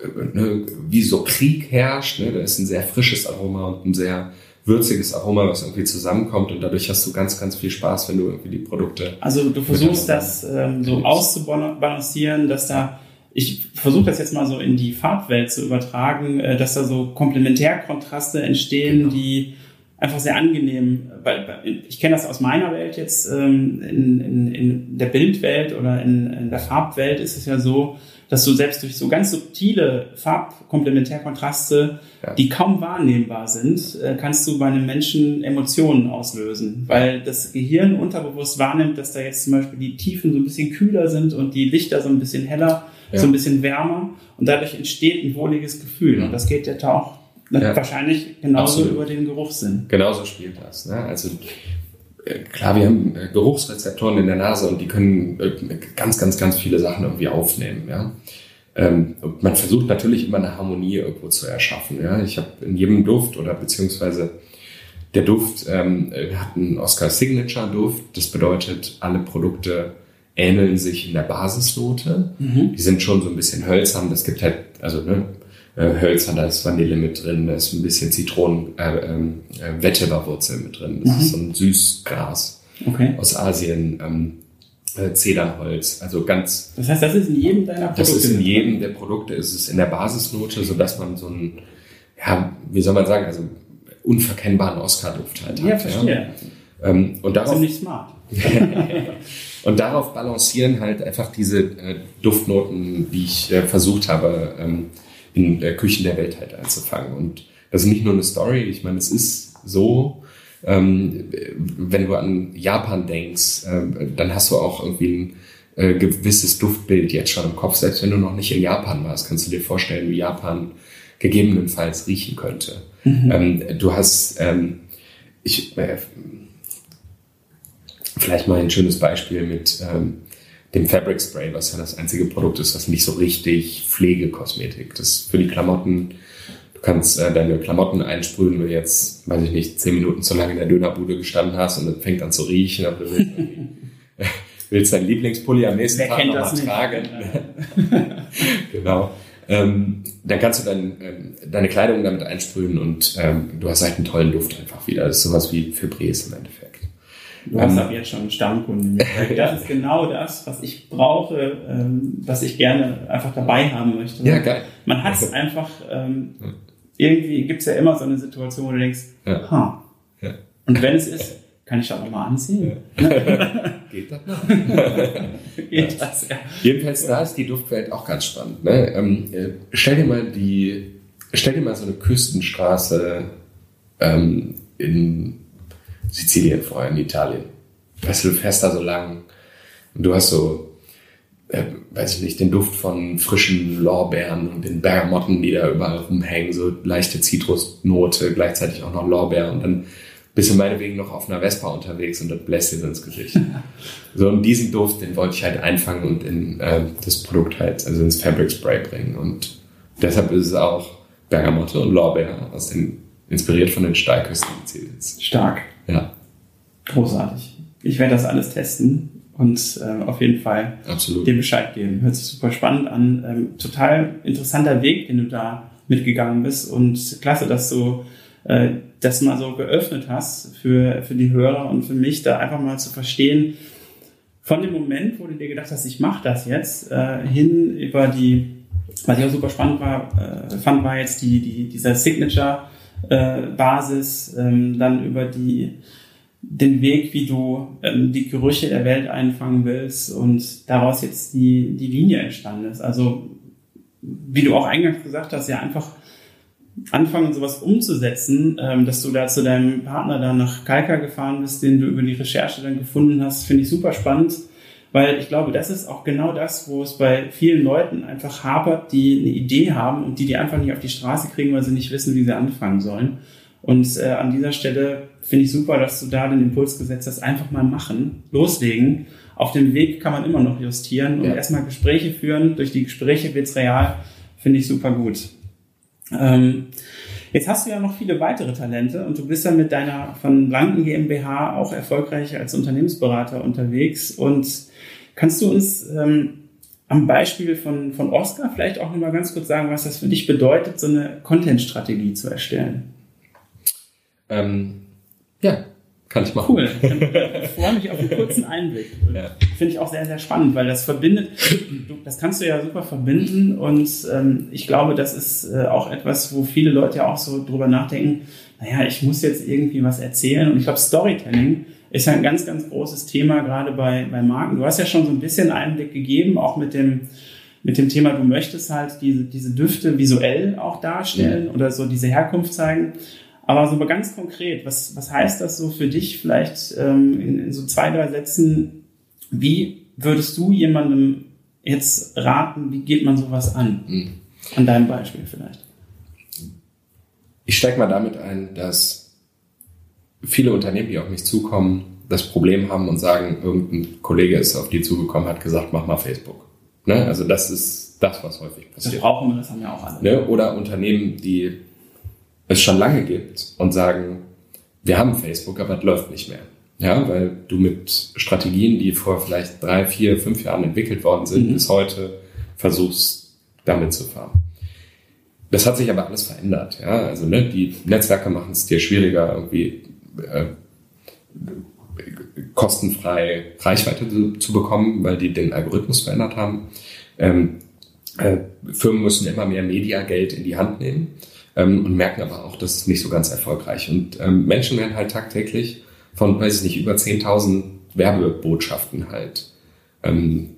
äh, ne, wie so Krieg herrscht. Ne? Da ist ein sehr frisches Aroma und ein sehr würziges Aroma, was irgendwie zusammenkommt und dadurch hast du ganz, ganz viel Spaß, wenn du irgendwie die Produkte. Also du versuchst das ähm, so auszubalancieren, dass da ich versuche das jetzt mal so in die Farbwelt zu übertragen, äh, dass da so Komplementärkontraste entstehen, genau. die einfach sehr angenehm, weil ich kenne das aus meiner Welt jetzt, ähm, in, in, in der Bildwelt oder in, in der Farbwelt ist es ja so, dass du selbst durch so ganz subtile Farbkomplementärkontraste, ja. die kaum wahrnehmbar sind, äh, kannst du bei einem Menschen Emotionen auslösen, weil das Gehirn unterbewusst wahrnimmt, dass da jetzt zum Beispiel die Tiefen so ein bisschen kühler sind und die Lichter so ein bisschen heller, ja. so ein bisschen wärmer und dadurch entsteht ein wohliges Gefühl. Und das geht ja auch ja. wahrscheinlich genauso Absolut. über den Geruchssinn. Genauso spielt das. Ne? Also klar, wir haben äh, Geruchsrezeptoren in der Nase und die können äh, ganz, ganz, ganz viele Sachen irgendwie aufnehmen. Ja? Ähm, und man versucht natürlich immer eine Harmonie irgendwo zu erschaffen. Ja? Ich habe in jedem Duft oder beziehungsweise der Duft ähm, hat einen Oscar Signature Duft. Das bedeutet, alle Produkte ähneln sich in der Basisnote. Mhm. Die sind schon so ein bisschen hölzern. Das gibt halt, also ne, äh, Hölzer, da ist Vanille mit drin, da ist ein bisschen Zitronen, äh, ähm, äh, Vetiverwurzel mit drin. Das mhm. ist so ein Süßgras okay. aus Asien. Ähm, äh, Zedernholz, also ganz. Das heißt, das ist in jedem deiner Produkte. Das ist in jedem der Produkte, ist es in der Basisnote, so dass man so einen, ja, wie soll man sagen, also unverkennbaren Oscar-Duft halt ja, hat. Verstehe. Ja, ähm, und darauf, Ziemlich smart. <laughs> und darauf balancieren halt einfach diese äh, Duftnoten, die ich äh, versucht habe, ähm, in der Küchen der Welt halt einzufangen. Und das ist nicht nur eine Story, ich meine, es ist so, ähm, wenn du an Japan denkst, äh, dann hast du auch irgendwie äh, gewisses Duftbild jetzt schon im Kopf. Selbst wenn du noch nicht in Japan warst, kannst du dir vorstellen, wie Japan gegebenenfalls riechen könnte. Mhm. Ähm, du hast, ähm, ich, äh, vielleicht mal ein schönes Beispiel mit ähm, dem Fabric Spray, was ja das einzige Produkt ist, was nicht so richtig Pflegekosmetik. Das ist für die Klamotten. Du kannst äh, deine Klamotten einsprühen, wenn du jetzt, weiß ich nicht, zehn Minuten zu lange in der Dönerbude gestanden hast und es fängt an zu riechen, aber du willst, <laughs> willst deinen Lieblingspulli am nächsten Wer Tag nochmal tragen. <laughs> genau. Ähm, dann kannst du dein, ähm, deine Kleidung damit einsprühen und ähm, du hast halt einen tollen Duft einfach wieder. Das ist sowas wie Febreze im Endeffekt. Du hast ab jetzt schon einen Stammkunden. <laughs> Das ist genau das, was ich brauche, ähm, was ich gerne einfach dabei haben möchte. Ja, geil. Man hat es einfach, ähm, irgendwie gibt es ja immer so eine Situation, wo du denkst, ja. ha. Ja. Und wenn es ist, kann ich das nochmal anziehen? Ja. <laughs> Geht das noch? <laughs> Geht das, ja. Jedenfalls da ist die Duftwelt auch ganz spannend. Ne? Ähm, äh, stell dir mal die, stell dir mal so eine Küstenstraße ähm, in Sizilien vorher, in Italien. Da so lang und du hast so, äh, weiß ich nicht, den Duft von frischen Lorbeeren und den Bergamotten, die da überall rumhängen, so leichte Zitrusnote, gleichzeitig auch noch Lorbeer und dann bist du meinetwegen noch auf einer Vespa unterwegs und das bläst dir so ins Gesicht. <laughs> so, und diesen Duft, den wollte ich halt einfangen und in äh, das Produkt halt, also ins Fabric Spray bringen. Und deshalb ist es auch Bergamotte und Lorbeer aus den, inspiriert von den Steilküsten Siziliens. Stark. Ja. Großartig. Ich werde das alles testen und äh, auf jeden Fall Absolut. dir Bescheid geben. Hört sich super spannend an. Ähm, total interessanter Weg, den du da mitgegangen bist und klasse, dass du äh, das mal so geöffnet hast für, für die Hörer und für mich, da einfach mal zu verstehen, von dem Moment, wo du dir gedacht hast, ich mache das jetzt, äh, hin über die, was ich auch super spannend war, äh, fand, war jetzt die, die, dieser Signature-Basis, äh, ähm, dann über die den Weg, wie du ähm, die Gerüche der Welt einfangen willst und daraus jetzt die, die Linie entstanden ist. Also, wie du auch eingangs gesagt hast, ja einfach anfangen, sowas umzusetzen, ähm, dass du da zu deinem Partner dann nach Kalka gefahren bist, den du über die Recherche dann gefunden hast, finde ich super spannend, weil ich glaube, das ist auch genau das, wo es bei vielen Leuten einfach hapert, die eine Idee haben und die die einfach nicht auf die Straße kriegen, weil sie nicht wissen, wie sie anfangen sollen. Und äh, an dieser Stelle finde ich super, dass du da den Impuls gesetzt hast, einfach mal machen, loslegen. Auf dem Weg kann man immer noch justieren und ja. erstmal Gespräche führen. Durch die Gespräche wird's real. Finde ich super gut. Ähm, jetzt hast du ja noch viele weitere Talente und du bist ja mit deiner von Blanken GmbH auch erfolgreich als Unternehmensberater unterwegs. Und kannst du uns ähm, am Beispiel von, von Oscar vielleicht auch nochmal ganz kurz sagen, was das für dich bedeutet, so eine Content-Strategie zu erstellen? Ähm, ja, kann ich machen. Cool. Ich freue mich auf einen kurzen Einblick. Ja. Finde ich auch sehr, sehr spannend, weil das verbindet, das kannst du ja super verbinden und ähm, ich glaube, das ist äh, auch etwas, wo viele Leute ja auch so drüber nachdenken, naja, ich muss jetzt irgendwie was erzählen und ich glaube, Storytelling ist ja ein ganz, ganz großes Thema, gerade bei, bei Marken. Du hast ja schon so ein bisschen Einblick gegeben, auch mit dem, mit dem Thema, du möchtest halt diese, diese Düfte visuell auch darstellen ja. oder so diese Herkunft zeigen. Aber so ganz konkret, was, was heißt das so für dich vielleicht ähm, in, in so zwei, drei Sätzen? Wie würdest du jemandem jetzt raten, wie geht man sowas an? Mhm. An deinem Beispiel vielleicht. Ich steige mal damit ein, dass viele Unternehmen, die auf mich zukommen, das Problem haben und sagen, irgendein Kollege ist auf die zugekommen, hat gesagt, mach mal Facebook. Ne? Also das ist das, was häufig passiert. Das brauchen wir, das haben ja auch alle. Ne? Oder Unternehmen, die es schon lange gibt und sagen, wir haben Facebook, aber es läuft nicht mehr. Ja, weil du mit Strategien, die vor vielleicht drei, vier, fünf Jahren entwickelt worden sind, mhm. bis heute versuchst, damit zu fahren. Das hat sich aber alles verändert. Ja, also ne, die Netzwerke machen es dir schwieriger, irgendwie äh, kostenfrei Reichweite zu, zu, bekommen, weil die den Algorithmus verändert haben. Ähm, äh, Firmen müssen immer mehr Mediageld in die Hand nehmen ähm, und merken aber auch, das ist nicht so ganz erfolgreich. Und ähm, Menschen werden halt tagtäglich von, weiß ich nicht, über 10.000 Werbebotschaften halt ähm,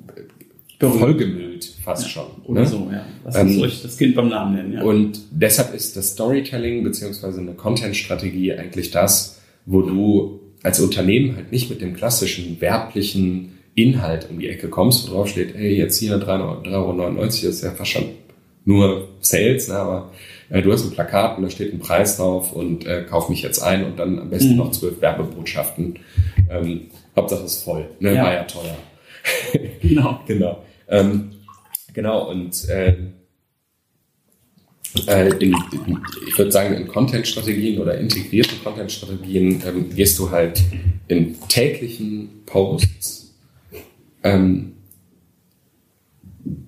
vollgemüllt, fast ja, schon. Oder ne? so, ja. Was ähm, soll ich das Kind beim Namen nennen, ja. Und deshalb ist das Storytelling beziehungsweise eine Content-Strategie eigentlich das, wo du als Unternehmen halt nicht mit dem klassischen werblichen Inhalt um die Ecke kommst, wo drauf steht, hey, jetzt hier 3,99 Euro, das ist ja fast schon nur Sales, ne, aber äh, du hast ein Plakat und da steht ein Preis drauf und äh, kauf mich jetzt ein und dann am besten mhm. noch zwölf Werbebotschaften. Ähm, Hauptsache ist voll, ne? Ja. war ja teuer. <laughs> <laughs> genau. genau. Ähm, genau, und äh, äh, in, in, ich würde sagen, in Content-Strategien oder integrierten Content-Strategien ähm, gehst du halt in täglichen Posts, ähm,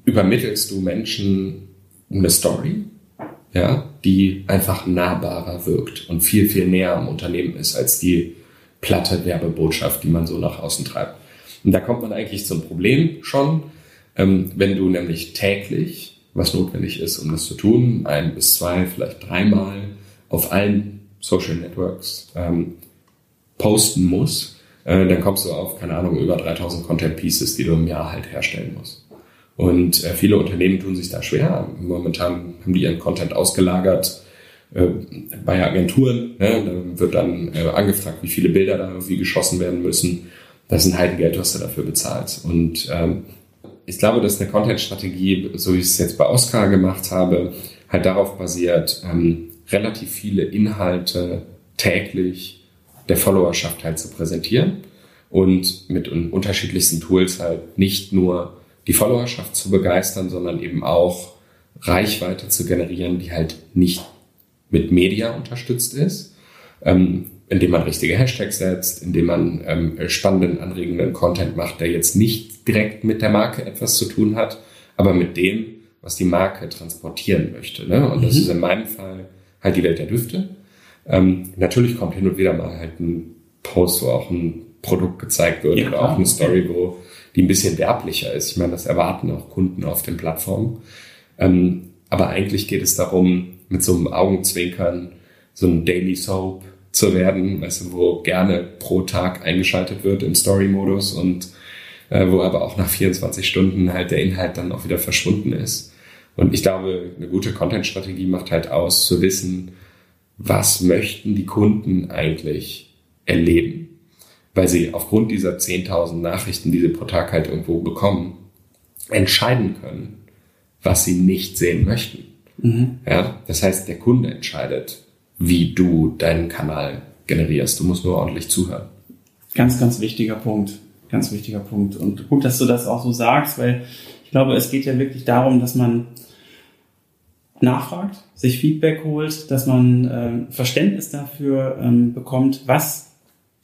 übermittelst du Menschen eine Story, ja, die einfach nahbarer wirkt und viel, viel näher am Unternehmen ist als die platte Werbebotschaft, die man so nach außen treibt. Und da kommt man eigentlich zum Problem schon, ähm, wenn du nämlich täglich was notwendig ist, um das zu tun, ein bis zwei, vielleicht dreimal auf allen Social Networks ähm, posten muss, äh, dann kommst du auf, keine Ahnung, über 3000 Content Pieces, die du im Jahr halt herstellen musst. Und äh, viele Unternehmen tun sich da schwer. Momentan haben die ihren Content ausgelagert äh, bei Agenturen. Ne? Da wird dann äh, angefragt, wie viele Bilder da irgendwie geschossen werden müssen. Das ist ein Heidengeld, was du dafür bezahlst. Und ähm, ich glaube, dass eine Content-Strategie, so wie ich es jetzt bei Oscar gemacht habe, halt darauf basiert, ähm, relativ viele Inhalte täglich der Followerschaft halt zu präsentieren und mit unterschiedlichsten Tools halt nicht nur die Followerschaft zu begeistern, sondern eben auch Reichweite zu generieren, die halt nicht mit Media unterstützt ist, ähm, indem man richtige Hashtags setzt, indem man ähm, spannenden, anregenden Content macht, der jetzt nicht direkt mit der Marke etwas zu tun hat, aber mit dem, was die Marke transportieren möchte. Ne? Und das mhm. ist in meinem Fall halt die Welt der Düfte. Ähm, natürlich kommt hin und wieder mal halt ein Post, wo auch ein Produkt gezeigt wird ja, oder auch eine Story, wo die ein bisschen werblicher ist. Ich meine, das erwarten auch Kunden auf den Plattformen. Ähm, aber eigentlich geht es darum, mit so einem Augenzwinkern so ein Daily Soap zu werden, weißt du, wo gerne pro Tag eingeschaltet wird im Story-Modus und äh, wo aber auch nach 24 Stunden halt der Inhalt dann auch wieder verschwunden ist. Und ich glaube, eine gute Content-Strategie macht halt aus, zu wissen, was möchten die Kunden eigentlich erleben. Weil sie aufgrund dieser 10.000 Nachrichten, die sie pro Tag halt irgendwo bekommen, entscheiden können, was sie nicht sehen möchten. Mhm. Ja, das heißt, der Kunde entscheidet, wie du deinen Kanal generierst. Du musst nur ordentlich zuhören. Ganz, ganz wichtiger Punkt. Ganz wichtiger Punkt. Und gut, dass du das auch so sagst, weil ich glaube, es geht ja wirklich darum, dass man nachfragt, sich Feedback holt, dass man äh, Verständnis dafür ähm, bekommt, was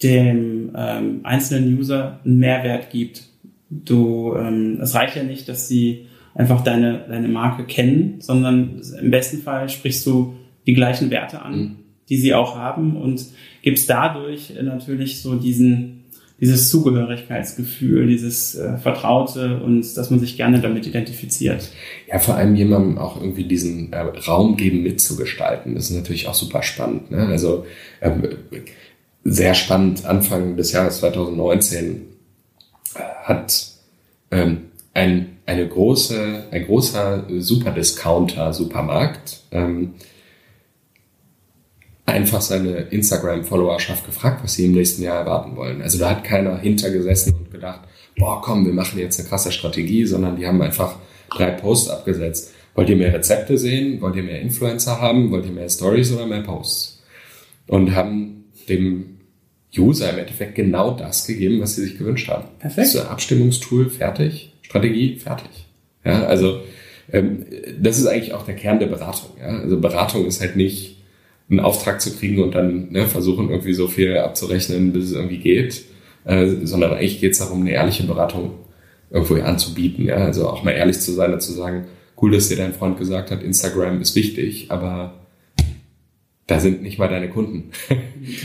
dem ähm, einzelnen User einen Mehrwert gibt. Du, ähm, es reicht ja nicht, dass sie einfach deine, deine Marke kennen, sondern im besten Fall sprichst du die gleichen Werte an, mhm. die sie auch haben und gibst dadurch natürlich so diesen, dieses Zugehörigkeitsgefühl, dieses äh, Vertraute und dass man sich gerne damit identifiziert. Ja, vor allem jemandem auch irgendwie diesen äh, Raum geben mitzugestalten. Das ist natürlich auch super spannend. Ne? Also ähm, sehr spannend, Anfang des Jahres 2019 äh, hat ähm, ein, eine große, ein großer Superdiscounter, Supermarkt, ähm, einfach seine Instagram-Followerschaft gefragt, was sie im nächsten Jahr erwarten wollen. Also da hat keiner hintergesessen und gedacht, boah, komm, wir machen jetzt eine krasse Strategie, sondern die haben einfach drei Posts abgesetzt. Wollt ihr mehr Rezepte sehen? Wollt ihr mehr Influencer haben? Wollt ihr mehr Stories oder mehr Posts? Und haben dem User im Endeffekt genau das gegeben, was sie sich gewünscht haben. Perfekt. So Abstimmungstool, fertig. Strategie, fertig. Ja, also ähm, das ist eigentlich auch der Kern der Beratung. Ja? Also Beratung ist halt nicht einen Auftrag zu kriegen und dann ne, versuchen irgendwie so viel abzurechnen, bis es irgendwie geht, äh, sondern eigentlich geht es darum, eine ehrliche Beratung irgendwo anzubieten. Ja? Also auch mal ehrlich zu sein und zu sagen, cool, dass dir dein Freund gesagt hat, Instagram ist wichtig, aber da sind nicht mal deine Kunden.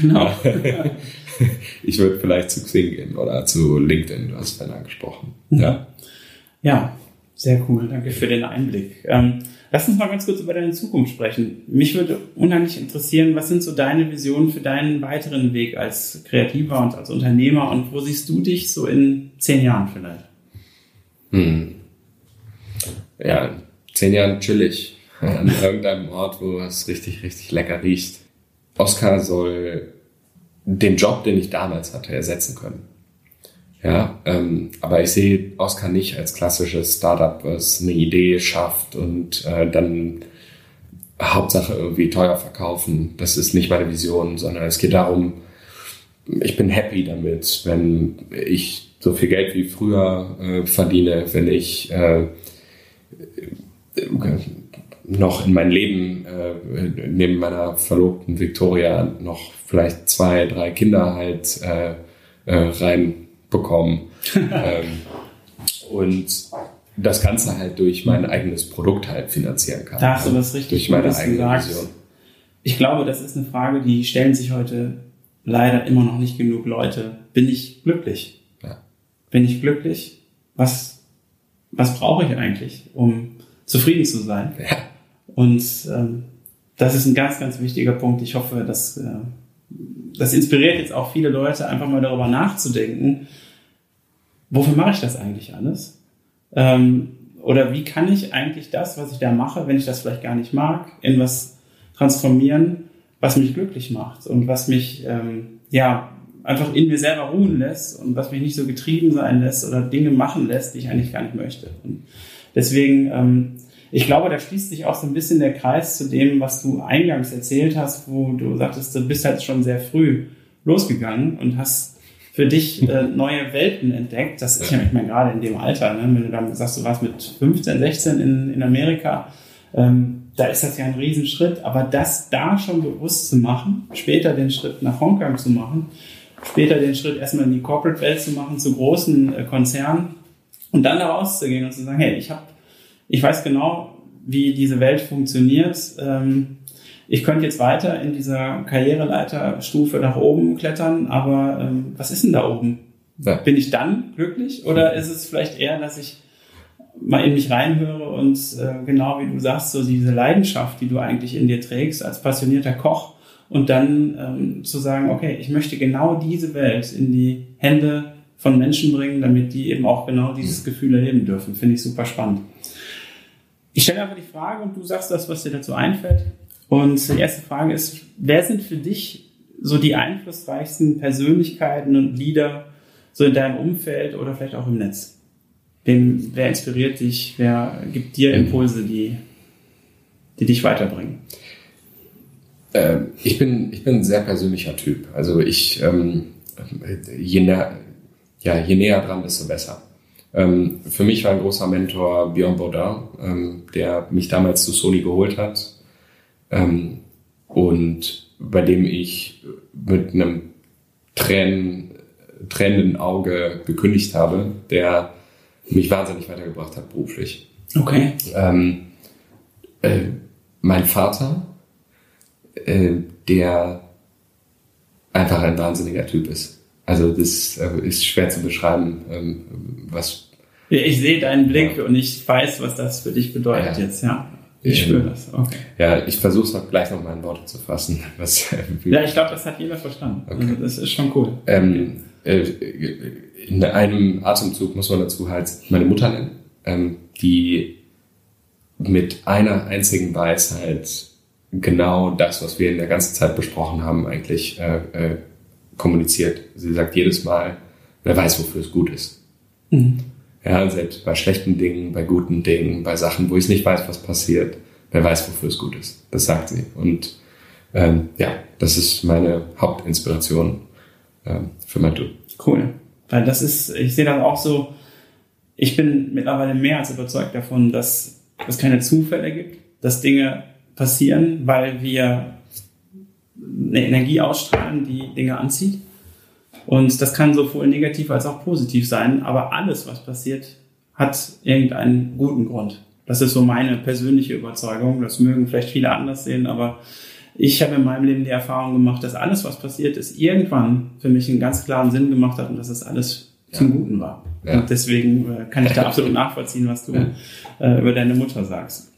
Genau. <laughs> ich würde vielleicht zu Xing gehen oder zu LinkedIn, du hast vorhin angesprochen. Ja. ja, sehr cool. Danke für den Einblick. Ähm, Lass uns mal ganz kurz über deine Zukunft sprechen. Mich würde unheimlich interessieren, was sind so deine Visionen für deinen weiteren Weg als Kreativer und als Unternehmer und wo siehst du dich so in zehn Jahren vielleicht? Hm. Ja, zehn Jahren chillig an irgendeinem Ort, wo es richtig, richtig lecker riecht. Oscar soll den Job, den ich damals hatte, ersetzen können. Ja, ähm, aber ich sehe Oscar nicht als klassisches Startup, was eine Idee schafft und äh, dann Hauptsache irgendwie teuer verkaufen. Das ist nicht meine Vision, sondern es geht darum, ich bin happy damit, wenn ich so viel Geld wie früher äh, verdiene, wenn ich äh, noch in mein Leben äh, neben meiner Verlobten Victoria noch vielleicht zwei, drei Kinder halt äh, äh, reinbekommen. <laughs> ähm, und das Ganze halt durch mein eigenes Produkt halt finanzieren kann. Da hast du was richtig durch meine eigene gesagt. Vision. Ich glaube, das ist eine Frage, die stellen sich heute leider immer noch nicht genug Leute. Bin ich glücklich? Ja. Bin ich glücklich? Was, was brauche ich eigentlich, um zufrieden zu sein? Ja. Und ähm, das ist ein ganz, ganz wichtiger Punkt. Ich hoffe, dass äh, das inspiriert jetzt auch viele Leute, einfach mal darüber nachzudenken, wofür mache ich das eigentlich alles? Ähm, oder wie kann ich eigentlich das, was ich da mache, wenn ich das vielleicht gar nicht mag, in was transformieren, was mich glücklich macht und was mich ähm, ja einfach in mir selber ruhen lässt und was mich nicht so getrieben sein lässt oder Dinge machen lässt, die ich eigentlich gar nicht möchte. Und deswegen, ähm, ich glaube, da schließt sich auch so ein bisschen der Kreis zu dem, was du eingangs erzählt hast, wo du sagtest, du bist halt schon sehr früh losgegangen und hast für dich äh, <laughs> neue Welten entdeckt. Das ist ja, ich meine, gerade in dem Alter, ne, wenn du dann sagst, du warst mit 15, 16 in, in Amerika, ähm, da ist das ja ein Riesenschritt, aber das da schon bewusst zu machen, später den Schritt nach Hongkong zu machen, später den Schritt erstmal in die Corporate-Welt zu machen, zu großen äh, Konzernen und dann da rauszugehen und zu sagen, hey, ich habe, ich weiß genau, wie diese Welt funktioniert. Ähm, ich könnte jetzt weiter in dieser Karriereleiterstufe nach oben klettern, aber ähm, was ist denn da oben? Ja. Bin ich dann glücklich oder ist es vielleicht eher, dass ich mal in mich reinhöre und äh, genau wie du sagst, so diese Leidenschaft, die du eigentlich in dir trägst als passionierter Koch und dann ähm, zu sagen, okay, ich möchte genau diese Welt in die Hände von Menschen bringen, damit die eben auch genau dieses Gefühl erleben dürfen. Finde ich super spannend. Ich stelle einfach die Frage und du sagst das, was dir dazu einfällt. Und die erste Frage ist, wer sind für dich so die einflussreichsten Persönlichkeiten und Leader so in deinem Umfeld oder vielleicht auch im Netz? Wem, wer inspiriert dich? Wer gibt dir Impulse, die, die dich weiterbringen? Ähm, ich, bin, ich bin ein sehr persönlicher Typ. Also ich, ähm, je, näher, ja, je näher dran, desto besser. Ähm, für mich war ein großer Mentor Björn Baudin, ähm, der mich damals zu Sony geholt hat ähm, und bei dem ich mit einem Tränen, tränenden Auge gekündigt habe, der mich wahnsinnig weitergebracht hat beruflich. Okay. Ähm, äh, mein Vater, äh, der einfach ein wahnsinniger Typ ist. Also das äh, ist schwer zu beschreiben, ähm, was. Ja, Ich sehe deinen Blick und ich weiß, was das für dich bedeutet Ja. jetzt, ja. Ich Ähm, spüre das. Okay. Ja, ich versuche es noch gleich noch mal in Worte zu fassen. <laughs> Was, Ja, ich glaube, das hat jeder verstanden. Okay. Also das ist schon cool. ähm, äh, in einem Atemzug muss man dazu halt meine Mutter nennen, ähm, die mit einer einzigen Weisheit genau das, was wir in der ganzen Zeit besprochen haben, eigentlich äh, äh, kommuniziert. Sie sagt jedes Mal, wer weiß, wofür es gut ist. Mhm. Ja, selbst bei schlechten Dingen, bei guten Dingen, bei Sachen, wo ich nicht weiß, was passiert, wer weiß, wofür es gut ist. Das sagt sie. Und ähm, ja, das ist meine Hauptinspiration ähm, für mein Tun. Cool. Weil das ist, ich sehe das auch so, ich bin mittlerweile mehr als überzeugt davon, dass es keine Zufälle gibt, dass Dinge passieren, weil wir eine Energie ausstrahlen, die Dinge anzieht. Und das kann sowohl negativ als auch positiv sein, aber alles, was passiert, hat irgendeinen guten Grund. Das ist so meine persönliche Überzeugung. Das mögen vielleicht viele anders sehen, aber ich habe in meinem Leben die Erfahrung gemacht, dass alles, was passiert ist, irgendwann für mich einen ganz klaren Sinn gemacht hat und dass es alles zum Guten war. Ja. Und deswegen äh, kann ich da <laughs> absolut nachvollziehen, was du äh, über deine Mutter sagst.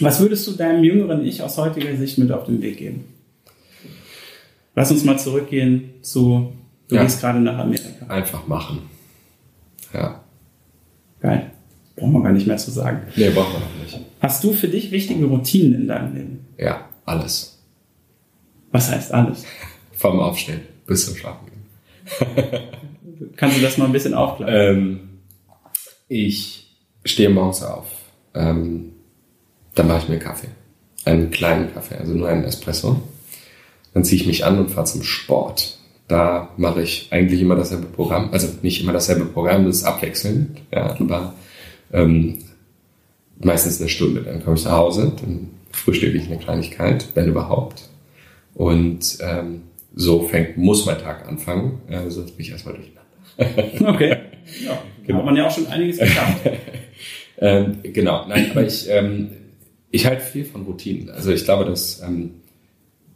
Was würdest du deinem jüngeren Ich aus heutiger Sicht mit auf den Weg geben? Lass uns mal zurückgehen zu, du Ja. gehst gerade nach Amerika. Einfach machen. Ja. Geil. Brauchen wir gar nicht mehr zu sagen. Nee, brauchen wir noch nicht. Hast du für dich wichtige Routinen in deinem Leben? Ja, alles. Was heißt alles? <laughs> Vom Aufstehen bis zum Schlafen gehen. <laughs> Kannst du das mal ein bisschen aufklären? Ähm, ich stehe morgens auf. Ähm, dann mache ich mir einen Kaffee. Einen kleinen Kaffee, also nur einen Espresso. Dann ziehe ich mich an und fahre zum Sport. Da mache ich eigentlich immer dasselbe Programm. Also nicht immer dasselbe Programm, das ist abwechselnd. Ja, aber ähm, meistens eine Stunde. Dann komme ich nach Hause, dann frühstücke ich eine Kleinigkeit, wenn überhaupt. Und ähm, so fängt, muss mein Tag anfangen, äh, sonst bin ich erstmal durcheinander. <laughs> okay. <laughs> Ja, genau. hat man ja auch schon einiges geschafft. <laughs> ähm, genau, nein, aber ich, ähm, ich halte viel von Routinen. Also ich glaube, dass ähm,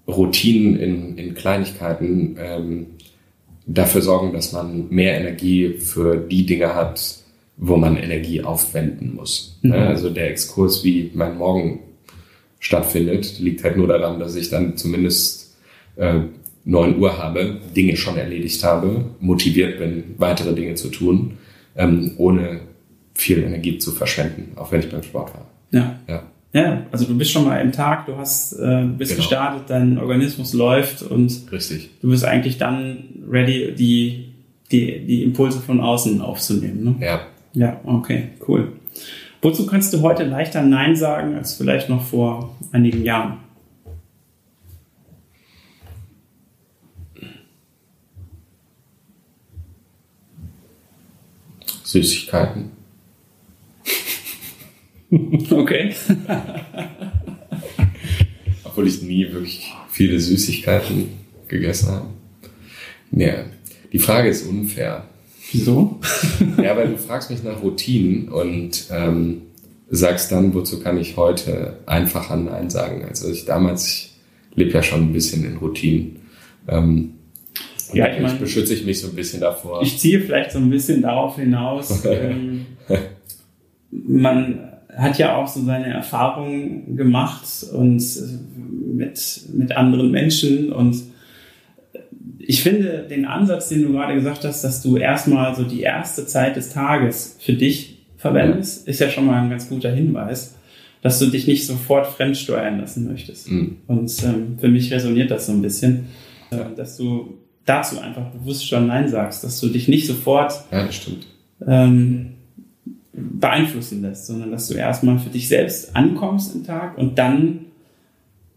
Routinen in, in Kleinigkeiten ähm, dafür sorgen, dass man mehr Energie für die Dinge hat, wo man Energie aufwenden muss. Mhm. Also der Exkurs, wie mein Morgen stattfindet, liegt halt nur daran, dass ich dann zumindest äh, 9 Uhr habe, Dinge schon erledigt habe, motiviert bin, weitere Dinge zu tun, ähm, ohne viel Energie zu verschwenden, auch wenn ich beim Sport war. Ja. ja. Ja, also du bist schon mal im Tag, du hast, äh, bist genau. gestartet, dein Organismus läuft und Richtig. du bist eigentlich dann ready, die, die, die Impulse von außen aufzunehmen. Ne? Ja. Ja, okay, cool. Wozu kannst du heute leichter Nein sagen als vielleicht noch vor einigen Jahren? Süßigkeiten. Okay. <laughs> Obwohl ich nie wirklich viele Süßigkeiten gegessen habe. Nee, die Frage ist unfair. Wieso? ja, weil du fragst mich nach Routinen und ähm, sagst dann, wozu kann ich heute einfacher Nein sagen. Also ich damals, ich lebe ja schon ein bisschen in Routinen. Ähm, ja, ich, mein, beschütze ich mich so ein bisschen davor. Ich ziehe vielleicht so ein bisschen darauf hinaus. <laughs> ähm, man hat ja auch so seine Erfahrungen gemacht und mit, mit anderen Menschen und ich finde den Ansatz, den du gerade gesagt hast, dass du erstmal so die erste Zeit des Tages für dich verwendest, ist ja schon mal ein ganz guter Hinweis, dass du dich nicht sofort fremdsteuern lassen möchtest. Mhm. Und ähm, für mich resoniert das so ein bisschen, äh, dass du dazu einfach bewusst schon Nein sagst, dass du dich nicht sofort ja, das stimmt. Ähm, beeinflussen lässt, sondern dass du erstmal für dich selbst ankommst im Tag und dann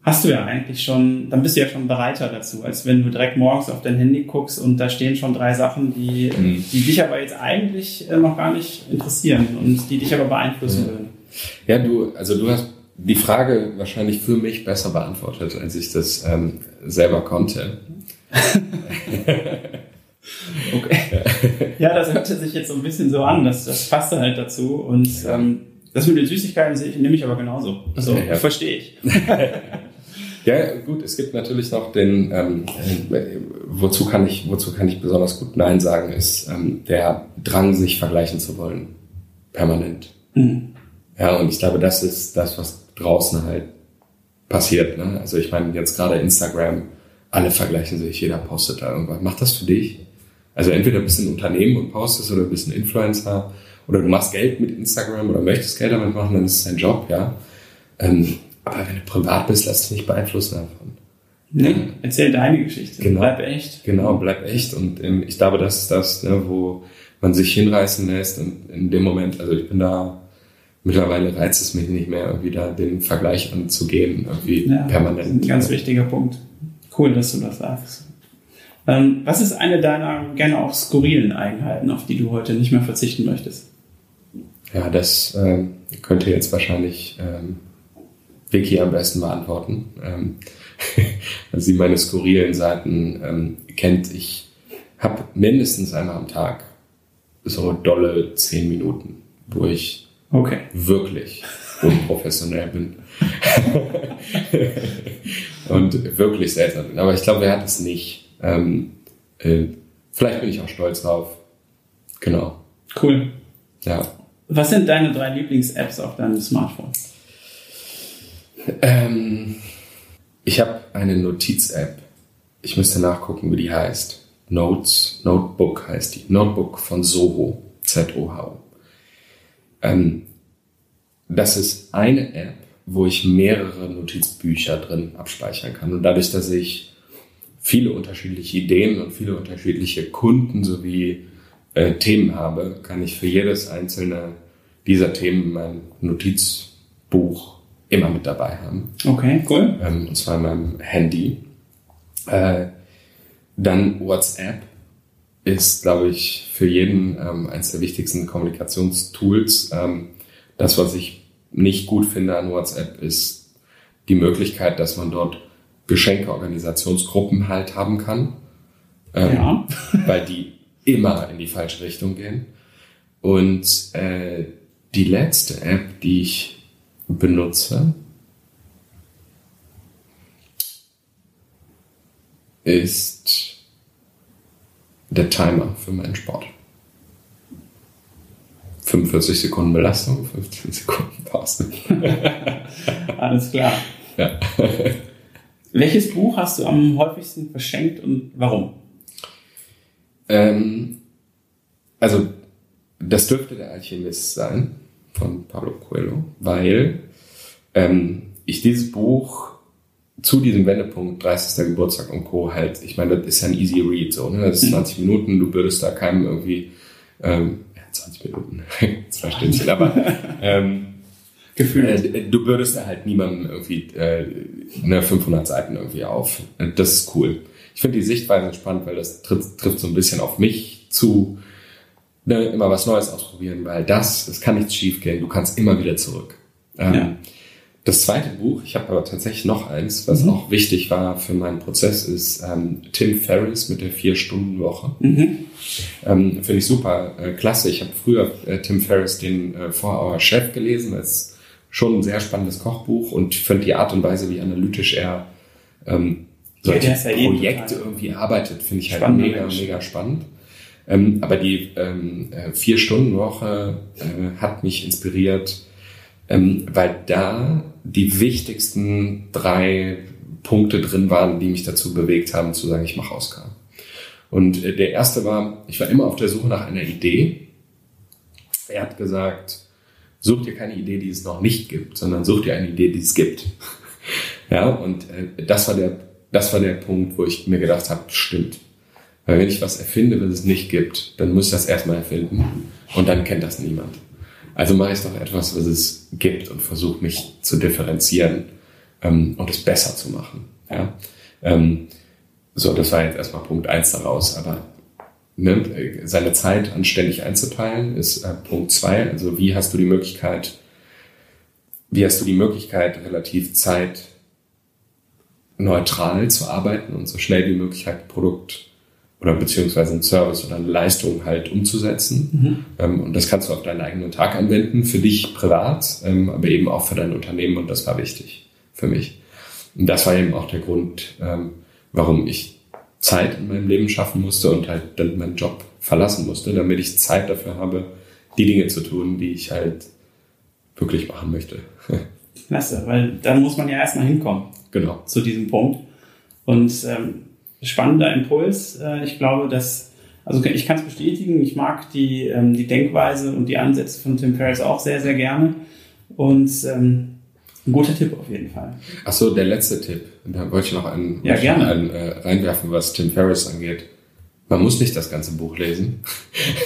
hast du ja eigentlich schon, dann bist du ja schon bereiter dazu, als wenn du direkt morgens auf dein Handy guckst und da stehen schon drei Sachen, die, mhm. die dich aber jetzt eigentlich äh, noch gar nicht interessieren und die dich aber beeinflussen ja. würden. Ja, du, also du hast die Frage wahrscheinlich für mich besser beantwortet, als ich das ähm, selber konnte. <laughs> Okay. <laughs> Ja, das hörte sich jetzt so ein bisschen so an. Das, das passte halt dazu. Und ähm, das mit den Süßigkeiten sehe ich, nehme ich aber genauso. Also ja, ja. verstehe ich. <laughs> ja, gut, es gibt natürlich noch den, ähm, äh, wozu kann ich, wozu kann ich besonders gut Nein sagen, ist ähm, der Drang, sich vergleichen zu wollen. Permanent. Mhm. Ja, und ich glaube, das ist das, was draußen halt passiert. Ne? Also ich meine, jetzt gerade Instagram, alle vergleichen sich, jeder postet da irgendwas. Mach das für dich. Also entweder bist du ein Unternehmen und postest oder bist ein Influencer oder du machst Geld mit Instagram oder möchtest Geld damit machen, dann ist es dein Job, ja. Ähm, aber wenn du privat bist, lass dich nicht beeinflussen davon. Nee, erzähl deine Geschichte. Genau, bleib echt. Genau, bleib echt. Und ähm, ich glaube, das ist das, ne, wo man sich hinreißen lässt. Und in dem Moment, also ich bin da, mittlerweile reizt es mich nicht mehr, irgendwie da den Vergleich anzugehen, irgendwie ja, permanent. Das ist ein ganz wichtiger Punkt. Cool, dass du das sagst. Ähm, was ist eine deiner gerne auch skurrilen Eigenheiten, auf die du heute nicht mehr verzichten möchtest? Ja, das äh, könnte jetzt wahrscheinlich ähm, Vicky am besten beantworten. Ähm, weil <laughs> sie meine skurrilen Seiten ähm, kennt. Ich habe mindestens einmal am Tag so dolle zehn Minuten, wo ich okay. wirklich unprofessionell bin. <laughs> <laughs> und wirklich seltsam bin. Aber ich glaube, wer hat es nicht? Ähm, äh, vielleicht bin ich auch stolz drauf. Genau. Cool. Ja. Was sind deine drei Lieblings-Apps auf deinem Smartphone? Ähm, ich habe eine Notiz-App. Ich müsste nachgucken, wie die heißt. Notes, Notebook heißt die. Notebook von Zoho. Z-O-H-O. Ähm, das ist eine App, wo ich mehrere Notizbücher drin abspeichern kann. Und dadurch, dass ich viele unterschiedliche Ideen und viele unterschiedliche Kunden sowie äh, Themen habe, kann ich für jedes einzelne dieser Themen mein Notizbuch immer mit dabei haben. Okay, cool. Ähm, und zwar in meinem Handy. Äh, dann WhatsApp ist, glaube ich, für jeden ähm, eines der wichtigsten Kommunikationstools. Ähm, das, was ich nicht gut finde an WhatsApp, ist die Möglichkeit, dass man dort Geschenkeorganisationsgruppen halt haben kann. Ähm, ja. <laughs> weil die immer in die falsche Richtung gehen. Und äh, die letzte App, die ich benutze, ist der Timer für meinen Sport. 45 Sekunden Belastung, 15 Sekunden Pause. <laughs> Alles klar. Ja. <laughs> Welches Buch hast du am häufigsten verschenkt und warum? Ähm, also, das dürfte der Alchemist sein von Pablo Coelho, weil ähm, ich dieses Buch zu diesem Wendepunkt, 30. Geburtstag und Co. halt, ich meine, das ist ja ein easy read, so, ne? Das ist 20 mhm. Minuten, du würdest da keinem irgendwie, ähm, ja, 20 Minuten, <laughs> zwei Stündchen, aber, <laughs> ähm, Gefühlt. Äh, du würdest da halt niemandem irgendwie äh, ne, 500 Seiten irgendwie auf. Das ist cool. Ich finde die Sichtweise spannend, weil das trifft, trifft so ein bisschen auf mich zu, ne, immer was Neues ausprobieren, weil das, es kann nichts schief gehen, du kannst immer wieder zurück. Ähm, ja. Das zweite Buch, ich habe aber tatsächlich noch eins, was mhm. auch wichtig war für meinen Prozess, ist ähm, Tim Ferriss mit der Vier-Stunden-Woche. Mhm. Ähm, Finde ich super äh, klasse. Ich habe früher äh, Tim Ferriss, den äh, For Our Chef, gelesen. Ist schon ein sehr spannendes Kochbuch und ich finde die Art und Weise, wie analytisch er ähm, solche ja, Projekte irgendwie arbeitet, finde ich halt mega, Mensch. mega spannend. Ähm, aber die ähm, äh, Vier-Stunden-Woche äh, hat mich inspiriert, ähm, weil da die wichtigsten drei Punkte drin waren, die mich dazu bewegt haben, zu sagen, ich mache Oscar. Und äh, der erste war, ich war immer auf der Suche nach einer Idee. Er hat gesagt, such dir keine Idee, die es noch nicht gibt, sondern such dir eine Idee, die es gibt. <laughs> ja, und äh, das war der, das war der Punkt, wo ich mir gedacht habe, stimmt. Weil wenn ich was erfinde, was es nicht gibt, dann muss ich das erstmal erfinden und dann kennt das niemand. Also mache ich doch etwas, was es gibt und versuche mich zu differenzieren ähm, und es besser zu machen. Ja? Ähm, so, das war jetzt erstmal Punkt eins daraus, aber ne, seine Zeit anständig einzuteilen ist äh, Punkt zwei. Also wie hast du die Möglichkeit, wie hast du die Möglichkeit, relativ zeitneutral zu arbeiten und so schnell wie möglich halt ein Produkt oder beziehungsweise einen Service oder eine Leistung halt umzusetzen. Mhm. Ähm, und das kannst du auf deinen eigenen Tag anwenden, für dich privat, ähm, aber eben auch für dein Unternehmen und das war wichtig für mich. Und das war eben auch der Grund, ähm, warum ich Zeit in meinem Leben schaffen musste und halt dann meinen Job verlassen musste, damit ich Zeit dafür habe, die Dinge zu tun, die ich halt wirklich machen möchte. <laughs> Klasse, weil da muss man ja erstmal hinkommen. Genau. Zu diesem Punkt. Und ähm, spannender Impuls. Äh, ich glaube, dass, also ich kann es bestätigen, ich mag die, ähm, die Denkweise und die Ansätze von Tim Ferriss auch sehr, sehr gerne. Und ähm, ein guter Tipp auf jeden Fall. Ach so, der letzte Tipp. Da wollte ich noch einen, ja, gerne. einen äh, reinwerfen, was Tim Ferriss angeht. Man muss nicht das ganze Buch lesen,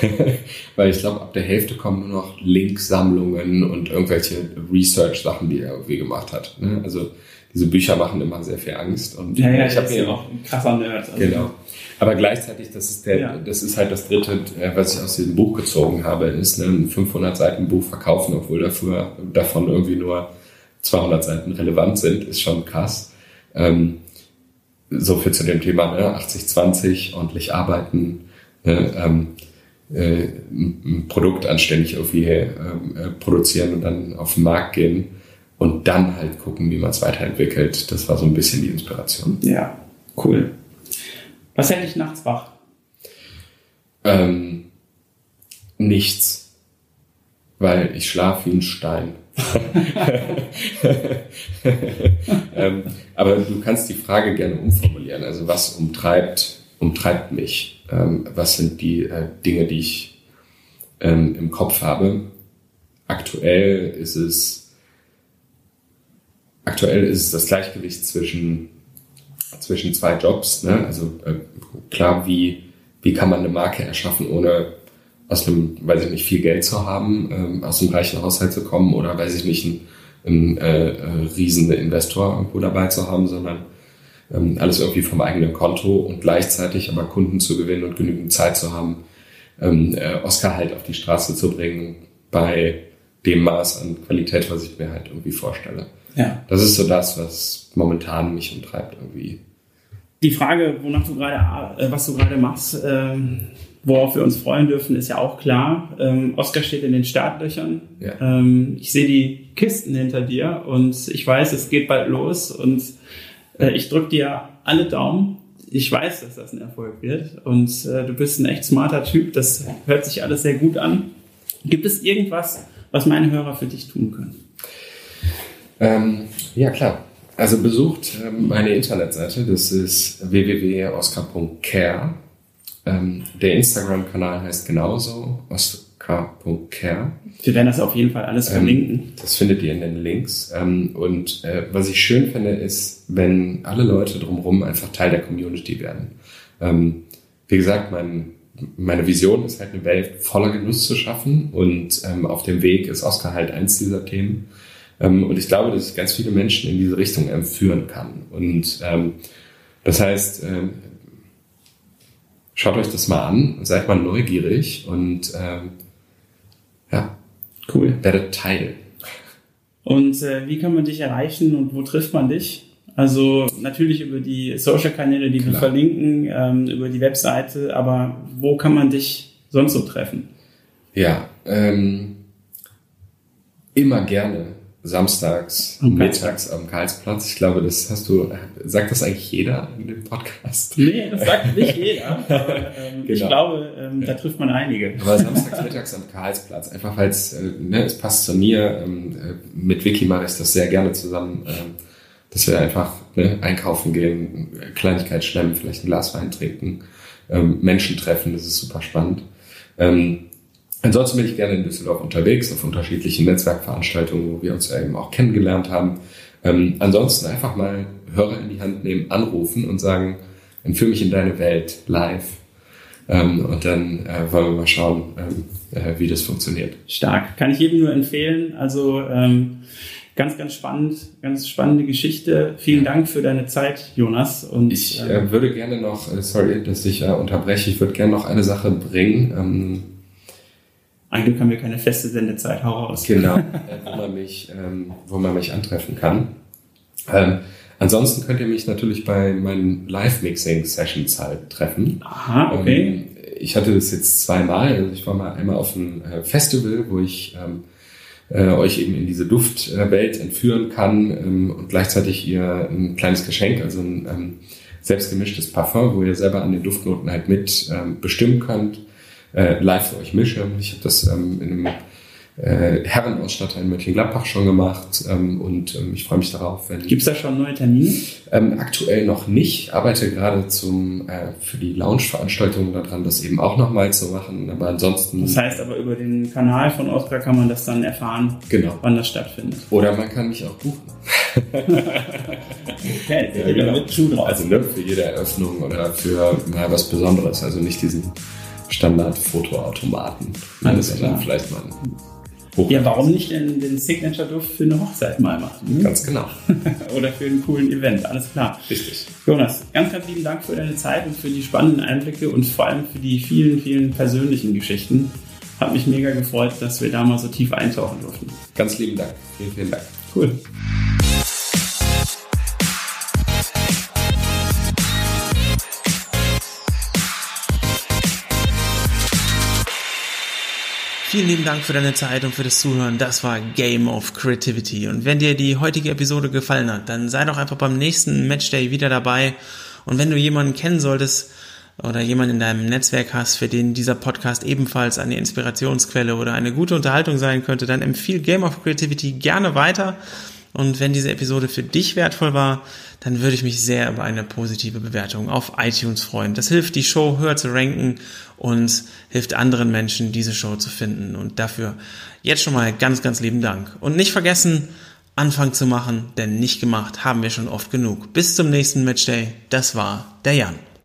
<laughs> weil ich glaube, ab der Hälfte kommen nur noch Linksammlungen und irgendwelche Research-Sachen, die er irgendwie gemacht hat. Ne? Also diese Bücher machen immer sehr viel Angst. Und ja, ja, ich habe mir auch ein krasser Nerd. Also genau. Aber gleichzeitig, das ist der, ja. das ist halt das dritte, äh, was ich aus diesem Buch gezogen habe, ist ne, ein 500 Seiten Buch verkaufen, obwohl dafür, davon irgendwie nur 200 Seiten relevant sind, ist schon krass. Ähm, so viel zu dem Thema, ne, 80-20, ordentlich arbeiten, ne, ähm, äh, ein Produkt anständig irgendwie ähm, äh, produzieren und dann auf den Markt gehen und dann halt gucken, wie man es weiterentwickelt. Das war so ein bisschen die Inspiration. Ja, cool. Was hält dich nachts wach? Ähm, nichts. Weil ich schlafe wie ein Stein. <laughs> ähm, aber du kannst die Frage gerne umformulieren. Also was umtreibt, umtreibt mich? Ähm, was sind die äh, Dinge, die ich ähm, im Kopf habe? Aktuell ist es aktuell ist es das Gleichgewicht zwischen, zwischen zwei Jobs. Ne? Also äh, klar, wie, wie kann man eine Marke erschaffen, ohne aus einem, weiß ich nicht, viel Geld zu haben, ähm, aus einem reichen Haushalt zu kommen oder weiß ich nicht, einen, einen äh, äh, riesen Investor irgendwo dabei zu haben, sondern ähm, alles irgendwie vom eigenen Konto und gleichzeitig aber Kunden zu gewinnen und genügend Zeit zu haben, ähm, äh, Oscar halt auf die Straße zu bringen bei dem Maß an Qualität, was ich mir halt irgendwie vorstelle. Ja. Das ist so das, was momentan mich umtreibt irgendwie. Die Frage, wonach du gerade, äh, was du gerade machst, ähm, worauf wir uns freuen dürfen, ist ja auch klar. Ähm, Oscar steht in den Startlöchern. Ja. Ähm, ich sehe die Kisten hinter dir und ich weiß, es geht bald los und äh, ich drücke dir alle Daumen. Ich weiß, dass das ein Erfolg wird und äh, du bist ein echt smarter Typ. Das hört sich alles sehr gut an. Gibt es irgendwas, was meine Hörer für dich tun können? Ähm, ja, klar. Also besucht ähm, meine Internetseite, das ist www.oscar.care. Ähm, der Instagram-Kanal heißt genauso, oscar.care. Wir werden das auf jeden Fall alles verlinken. Ähm, das findet ihr in den Links. Ähm, und äh, was ich schön finde, ist, wenn alle Leute drumherum einfach Teil der Community werden. Ähm, wie gesagt, mein, meine Vision ist halt eine Welt voller Genuss zu schaffen und ähm, auf dem Weg ist Oscar halt eins dieser Themen. Ähm, und ich glaube, dass ich ganz viele Menschen in diese Richtung ähm, führen kann. Und ähm, das heißt, ähm, schaut euch das mal an seid mal neugierig und ähm, ja, cool, werdet Teil. Und äh, wie kann man dich erreichen und wo trifft man dich? Also natürlich über die Social-Kanäle, die Klar. wir verlinken, ähm, über die Webseite, aber wo kann man dich sonst so treffen? Ja, ähm, immer gerne samstags, am mittags am Karlsplatz. Ich glaube, das hast du, sagt das eigentlich jeder in dem Podcast? Nee, das sagt nicht jeder. Aber, <laughs> ähm, genau. Ich glaube, ähm, da trifft man einige. Aber samstags, mittags am Karlsplatz. Einfach weil es, äh, ne, es passt zu mir. Ähm, äh, mit Vicky mache ich das sehr gerne zusammen. Ähm, dass wir einfach ne, einkaufen gehen, Kleinigkeit schlemmen, vielleicht ein Glas Wein trinken, ähm, Menschen treffen, das ist super spannend. Ähm, Ansonsten bin ich gerne in Düsseldorf unterwegs auf unterschiedlichen Netzwerkveranstaltungen, wo wir uns ja eben auch kennengelernt haben. Ähm, ansonsten einfach mal Hörer in die Hand nehmen, anrufen und sagen, entführe mich in deine Welt live. Ähm, und dann äh, wollen wir mal schauen, ähm, äh, wie das funktioniert. Stark. Kann ich jedem nur empfehlen. Also ähm, ganz, ganz spannend, ganz spannende Geschichte. Vielen Dank für deine Zeit, Jonas. Und ich äh, ähm, würde gerne noch, äh, sorry, dass ich äh, unterbreche, ich würde gerne noch eine Sache bringen. Ähm, eigentlich haben wir keine feste Sendezeit, hau raus. Genau, <laughs> äh, wo, man mich, ähm, wo man mich antreffen kann. Ähm, ansonsten könnt ihr mich natürlich bei meinen Live-Mixing-Sessions halt treffen. Aha, okay. Ähm, ich hatte das jetzt zweimal. Also ich war mal einmal auf einem äh, Festival, wo ich ähm, äh, euch eben in diese Duftwelt entführen kann ähm, und gleichzeitig ihr ein kleines Geschenk, also ein ähm, selbstgemischtes Parfum, wo ihr selber an den Duftnoten halt mit ähm, bestimmen könnt äh, live für euch mische. Ich habe das ähm, in einem äh, Herrenausstatter in Mönchengladbach schon gemacht ähm, und ähm, ich freue mich darauf. Gibt es da schon neue Termine? Ähm, aktuell noch nicht. Ich arbeite gerade zum, äh, für die Lounge-Veranstaltung daran, das eben auch nochmal zu machen. Aber ansonsten. Das heißt aber über den Kanal von Oscar kann man das dann erfahren, genau. wann das stattfindet. Oder man kann mich auch buchen. <laughs> okay, ja, genau. Also ne, für jede Eröffnung oder für na, was Besonderes. Also nicht diesen Standard-Fotoautomaten. Alles klar. Vielleicht mal ja, warum nicht den, den Signature-Duft für eine Hochzeit mal machen? Ne? Ganz genau. <laughs> Oder für einen coolen Event, alles klar. Richtig. Jonas, ganz, ganz lieben Dank für deine Zeit und für die spannenden Einblicke und vor allem für die vielen, vielen persönlichen Geschichten. Hat mich mega gefreut, dass wir da mal so tief eintauchen durften. Ganz lieben Dank. Vielen, vielen Dank. Cool. Vielen lieben Dank für deine Zeit und für das Zuhören. Das war Game of Creativity. Und wenn dir die heutige Episode gefallen hat, dann sei doch einfach beim nächsten Matchday wieder dabei. Und wenn du jemanden kennen solltest oder jemanden in deinem Netzwerk hast, für den dieser Podcast ebenfalls eine Inspirationsquelle oder eine gute Unterhaltung sein könnte, dann empfiehl Game of Creativity gerne weiter. Und wenn diese Episode für dich wertvoll war, dann würde ich mich sehr über eine positive Bewertung auf iTunes freuen. Das hilft, die Show höher zu ranken und hilft anderen Menschen, diese Show zu finden. Und dafür jetzt schon mal ganz, ganz lieben Dank. Und nicht vergessen, Anfang zu machen, denn nicht gemacht haben wir schon oft genug. Bis zum nächsten Matchday. Das war der Jan.